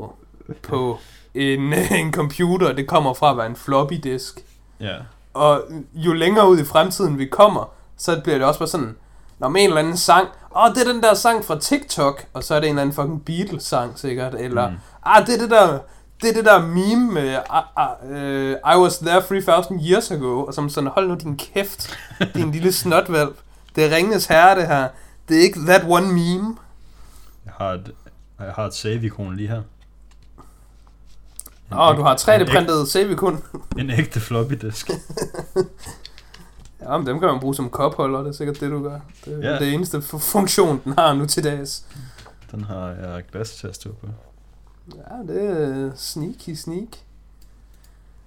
på en, en computer, det kommer fra at være en floppy disk. Ja, Og jo længere ud i fremtiden vi kommer, så bliver det også bare sådan, når med en eller anden sang, åh, det er den der sang fra TikTok, og så er det en eller anden fucking Beatles-sang sikkert, eller, mm. Ah, det er det der, det er det der meme med, uh, uh, I was there 3000 years ago, og som sådan, hold nu din kæft, din lille snotvalp. Det er Ringenes Herre, det her. Det er ikke that one meme. Jeg har et, jeg har et save-ikon lige her. Åh, oh, du har en 3D-printet save-ikon. En ægte floppy disk. Ja, men dem kan man bruge som kopholder, det er sikkert det, du gør. Det er Ja. det eneste fu- funktion, den har nu til dags. Den har jeg glas til at stå på. Ja, det er sneaky sneak.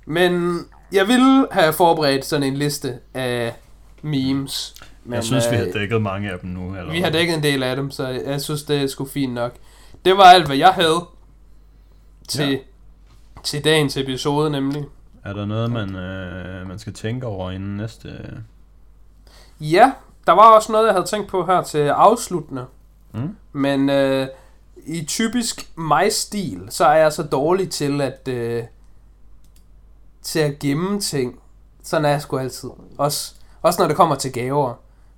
Men jeg ville have forberedt sådan en liste af memes. Men, jeg synes, vi har øh, dækket mange af dem nu. Eller vi har dækket en del af dem, så jeg synes, det er sgu fint nok. Det var alt, hvad jeg havde til, Ja. til dagens episode, nemlig. Er der noget, man, øh, man skal tænke over inden næste... Ja, der var også noget, jeg havde tænkt på her til afsluttende. Mm. Men øh, i typisk mig-stil, så er jeg så dårlig til at, øh, til at gemme ting. Sådan er jeg sgu altid. Også, også når det kommer til gaver.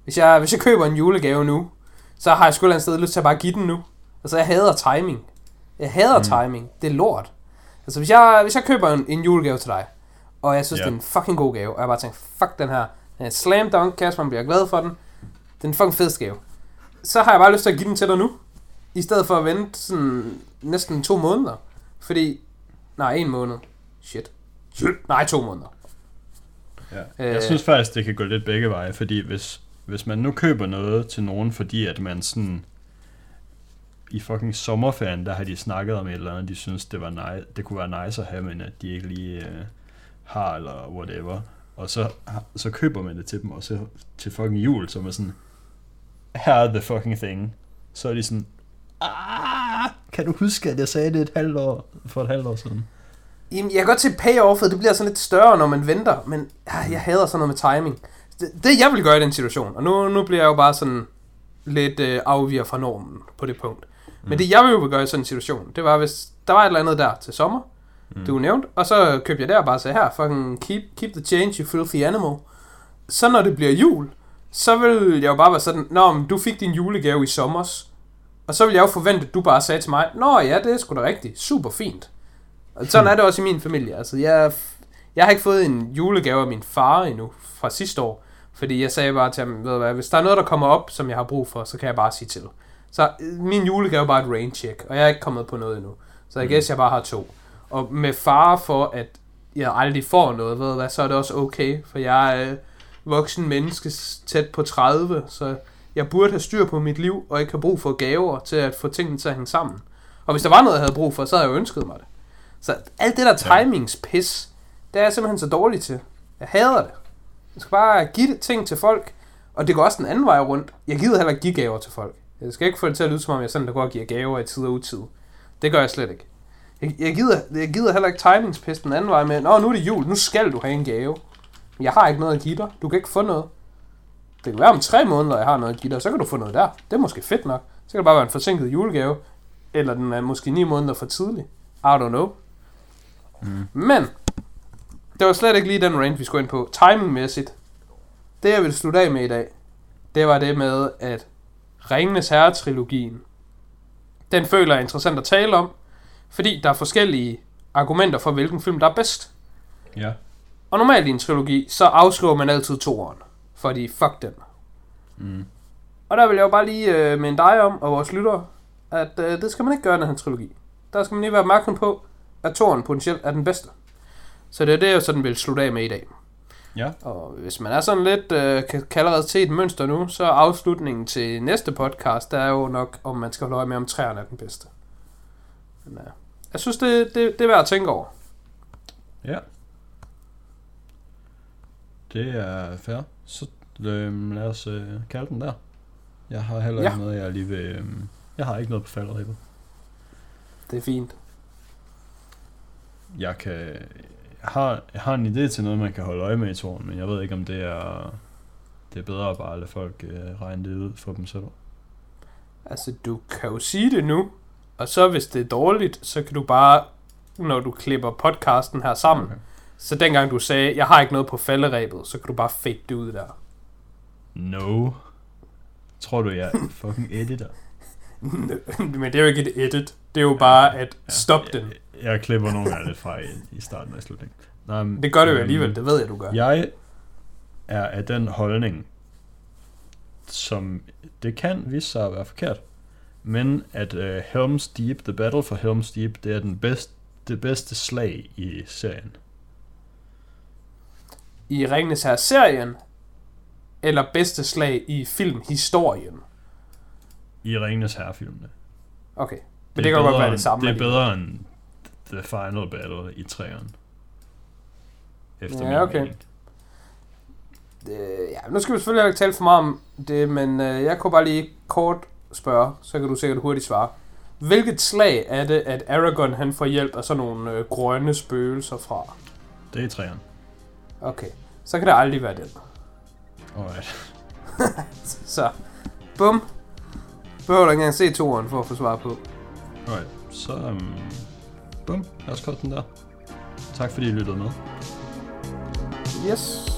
Hvis jeg, hvis jeg køber en julegave nu, så har jeg sgu et sted lyst til at bare give den nu. Altså, jeg hader timing. Jeg hader mm. timing. Det er lort. Altså, hvis jeg, hvis jeg køber en, en julegave til dig, og jeg synes, Ja. det er en fucking god gave, og jeg bare tænker, fuck den her, den er slam dunk, Kasper, man bliver glad for den. Det er en fucking fed gave. Så har jeg bare lyst til at give den til dig nu. I stedet for at vente sådan næsten to måneder. Fordi, nej, en måned. Shit. Shit. Nej, to måneder. Ja. Øh. Jeg synes faktisk, det kan gå lidt begge veje, fordi hvis, hvis man nu køber noget til nogen, fordi at man sådan i fucking sommerferien, der har de snakket om et eller andet, de synes, det, var nice, det kunne være nice at have, men at de ikke lige øh, har, eller whatever. Og så, så køber man det til dem, og så til fucking jul, så man sådan, her er the fucking thing. Så er de sådan, ah, kan du huske, at jeg sagde det et halvt år, for et halvt år siden? Jamen, jeg kan godt se payoffet, det bliver sådan lidt større, når man venter, men ah, jeg hader sådan noget med timing. Det, det jeg vil gøre i den situation, og nu, nu bliver jeg jo bare sådan lidt øh, afviger fra normen på det punkt. Mm. Men det jeg ville jo gøre i sådan en situation, det var, hvis der var et eller andet der til sommer, mm. du nævnte, og så købte jeg der og bare sagde, her, fucking keep, keep the change, you filthy animal. Så når det bliver jul, så vil jeg jo bare være sådan, Nå, men du fik din julegave i sommers, og så vil jeg jo forvente, at du bare sagde til mig, Nå ja, det er sgu da rigtigt, super fint. Og sådan er det også i min familie. Altså, jeg, jeg har ikke fået en julegave af min far endnu fra sidste år. Fordi jeg sagde bare til ham, ved du hvad, hvis der er noget, der kommer op, som jeg har brug for, så kan jeg bare sige til. Så øh, min julegave er bare et rain check, og jeg er ikke kommet på noget endnu. Så jeg mm. guess, jeg bare har to. Og med fare for, at jeg aldrig får noget, ved du hvad, så er det også okay. For jeg er øh, voksen menneske tæt på 30, så jeg burde have styr på mit liv, og ikke have brug for gaver til at få tingene til at hænge sammen. Og hvis der var noget, jeg havde brug for, så havde jeg jo ønsket mig det. Så alt det der timingspis, det er jeg simpelthen så dårlig til. Jeg hader det. Jeg skal bare give ting til folk, og det går også den anden vej rundt. Jeg gider heller ikke give gaver til folk. Jeg skal ikke få det til at lyde som om, jeg sådan, der går og giver gaver i tid og utid. Det gør jeg slet ikke. Jeg, jeg, gider, jeg gider heller ikke timingspis den anden vej med, Nå, nu er det jul, nu skal du have en gave. Jeg har ikke noget at give dig. Du kan ikke få noget. Det kan være om tre måneder, jeg har noget at give dig, så kan du få noget der. Det er måske fedt nok. Så kan det bare være en forsinket julegave, eller den er måske ni måneder for tidlig. I don't know. Mm. Men, det var slet ikke lige den range, vi skulle ind på. Timingmæssigt. Det, jeg vil slutte af med i dag, det var det med, at Ringenes Herre-trilogien, den føler jeg er interessant at tale om, fordi der er forskellige argumenter for, hvilken film, der er bedst. Ja. Og normalt i en trilogi, så afskriver man altid toeren, fordi fuck den. Mm. Og der vil jeg jo bare lige øh, minde dig om, og vores lyttere, at øh, det skal man ikke gøre i den her trilogi. Der skal man lige være opmærksom på, at toren potentielt er den bedste. Så det er det, jeg sådan vil slutte af med i dag. Ja. Og hvis man er sådan lidt, øh, kan, kan allerede se et mønster nu, så afslutningen til næste podcast, der er jo nok, om man skal holde øje med, om træerne er den bedste. Men, øh, jeg synes, det, det, det er værd at tænke over. Ja. Det er fair. Så øh, lad os øh, kalde den der. Jeg har heller Ja. ikke noget, jeg lige vil... Øh, jeg har ikke noget på falderæbet. Det er fint. Jeg kan... Jeg har, jeg har en idé til noget, man kan holde øje med i tårn, men jeg ved ikke, om det er... Det er bedre at bare lade folk øh, regne det ud for dem selv. Altså, du kan jo sige det nu, og så hvis det er dårligt, så kan du bare, når du klipper podcasten her sammen, okay. så dengang du sagde, jeg har ikke noget på falderæbet, så kan du bare fade det ud der. No. Tror du, jeg er fucking editor? Men det er jo ikke et edit, det er jo bare at stoppe den. Jeg, jeg klipper nogle gange lidt fra i, i starten og i slutningen. Nej, men, Det gør det jo øhm, alligevel, det ved jeg, du gør. Jeg er af den holdning, som det kan vise sig at være forkert, men at uh, Helm's Deep, The Battle for Helm's Deep, det er den bedste, det bedste slag i serien. I Ringenes her serien eller bedste slag i filmhistorien. I Ringenes Herre-filmene. Okay, men det, det kan godt være det samme. Det er bedre end The Final Battle i træerne. Efter Ja, okay. mening. Øh, ja, nu skal vi selvfølgelig ikke tale for meget om det, men øh, jeg kunne bare lige kort spørge, så kan du sikkert hurtigt svare. Hvilket slag er det, at Aragorn han får hjælp af sådan nogle øh, grønne spøgelser fra? Det er i træerne. Okay, så kan det aldrig være den. Alright. så, bum. Behøver du ikke engang se toeren for at få svar på. Alright, så um, bum, lad os den der. Tak fordi I lyttede med. Yes.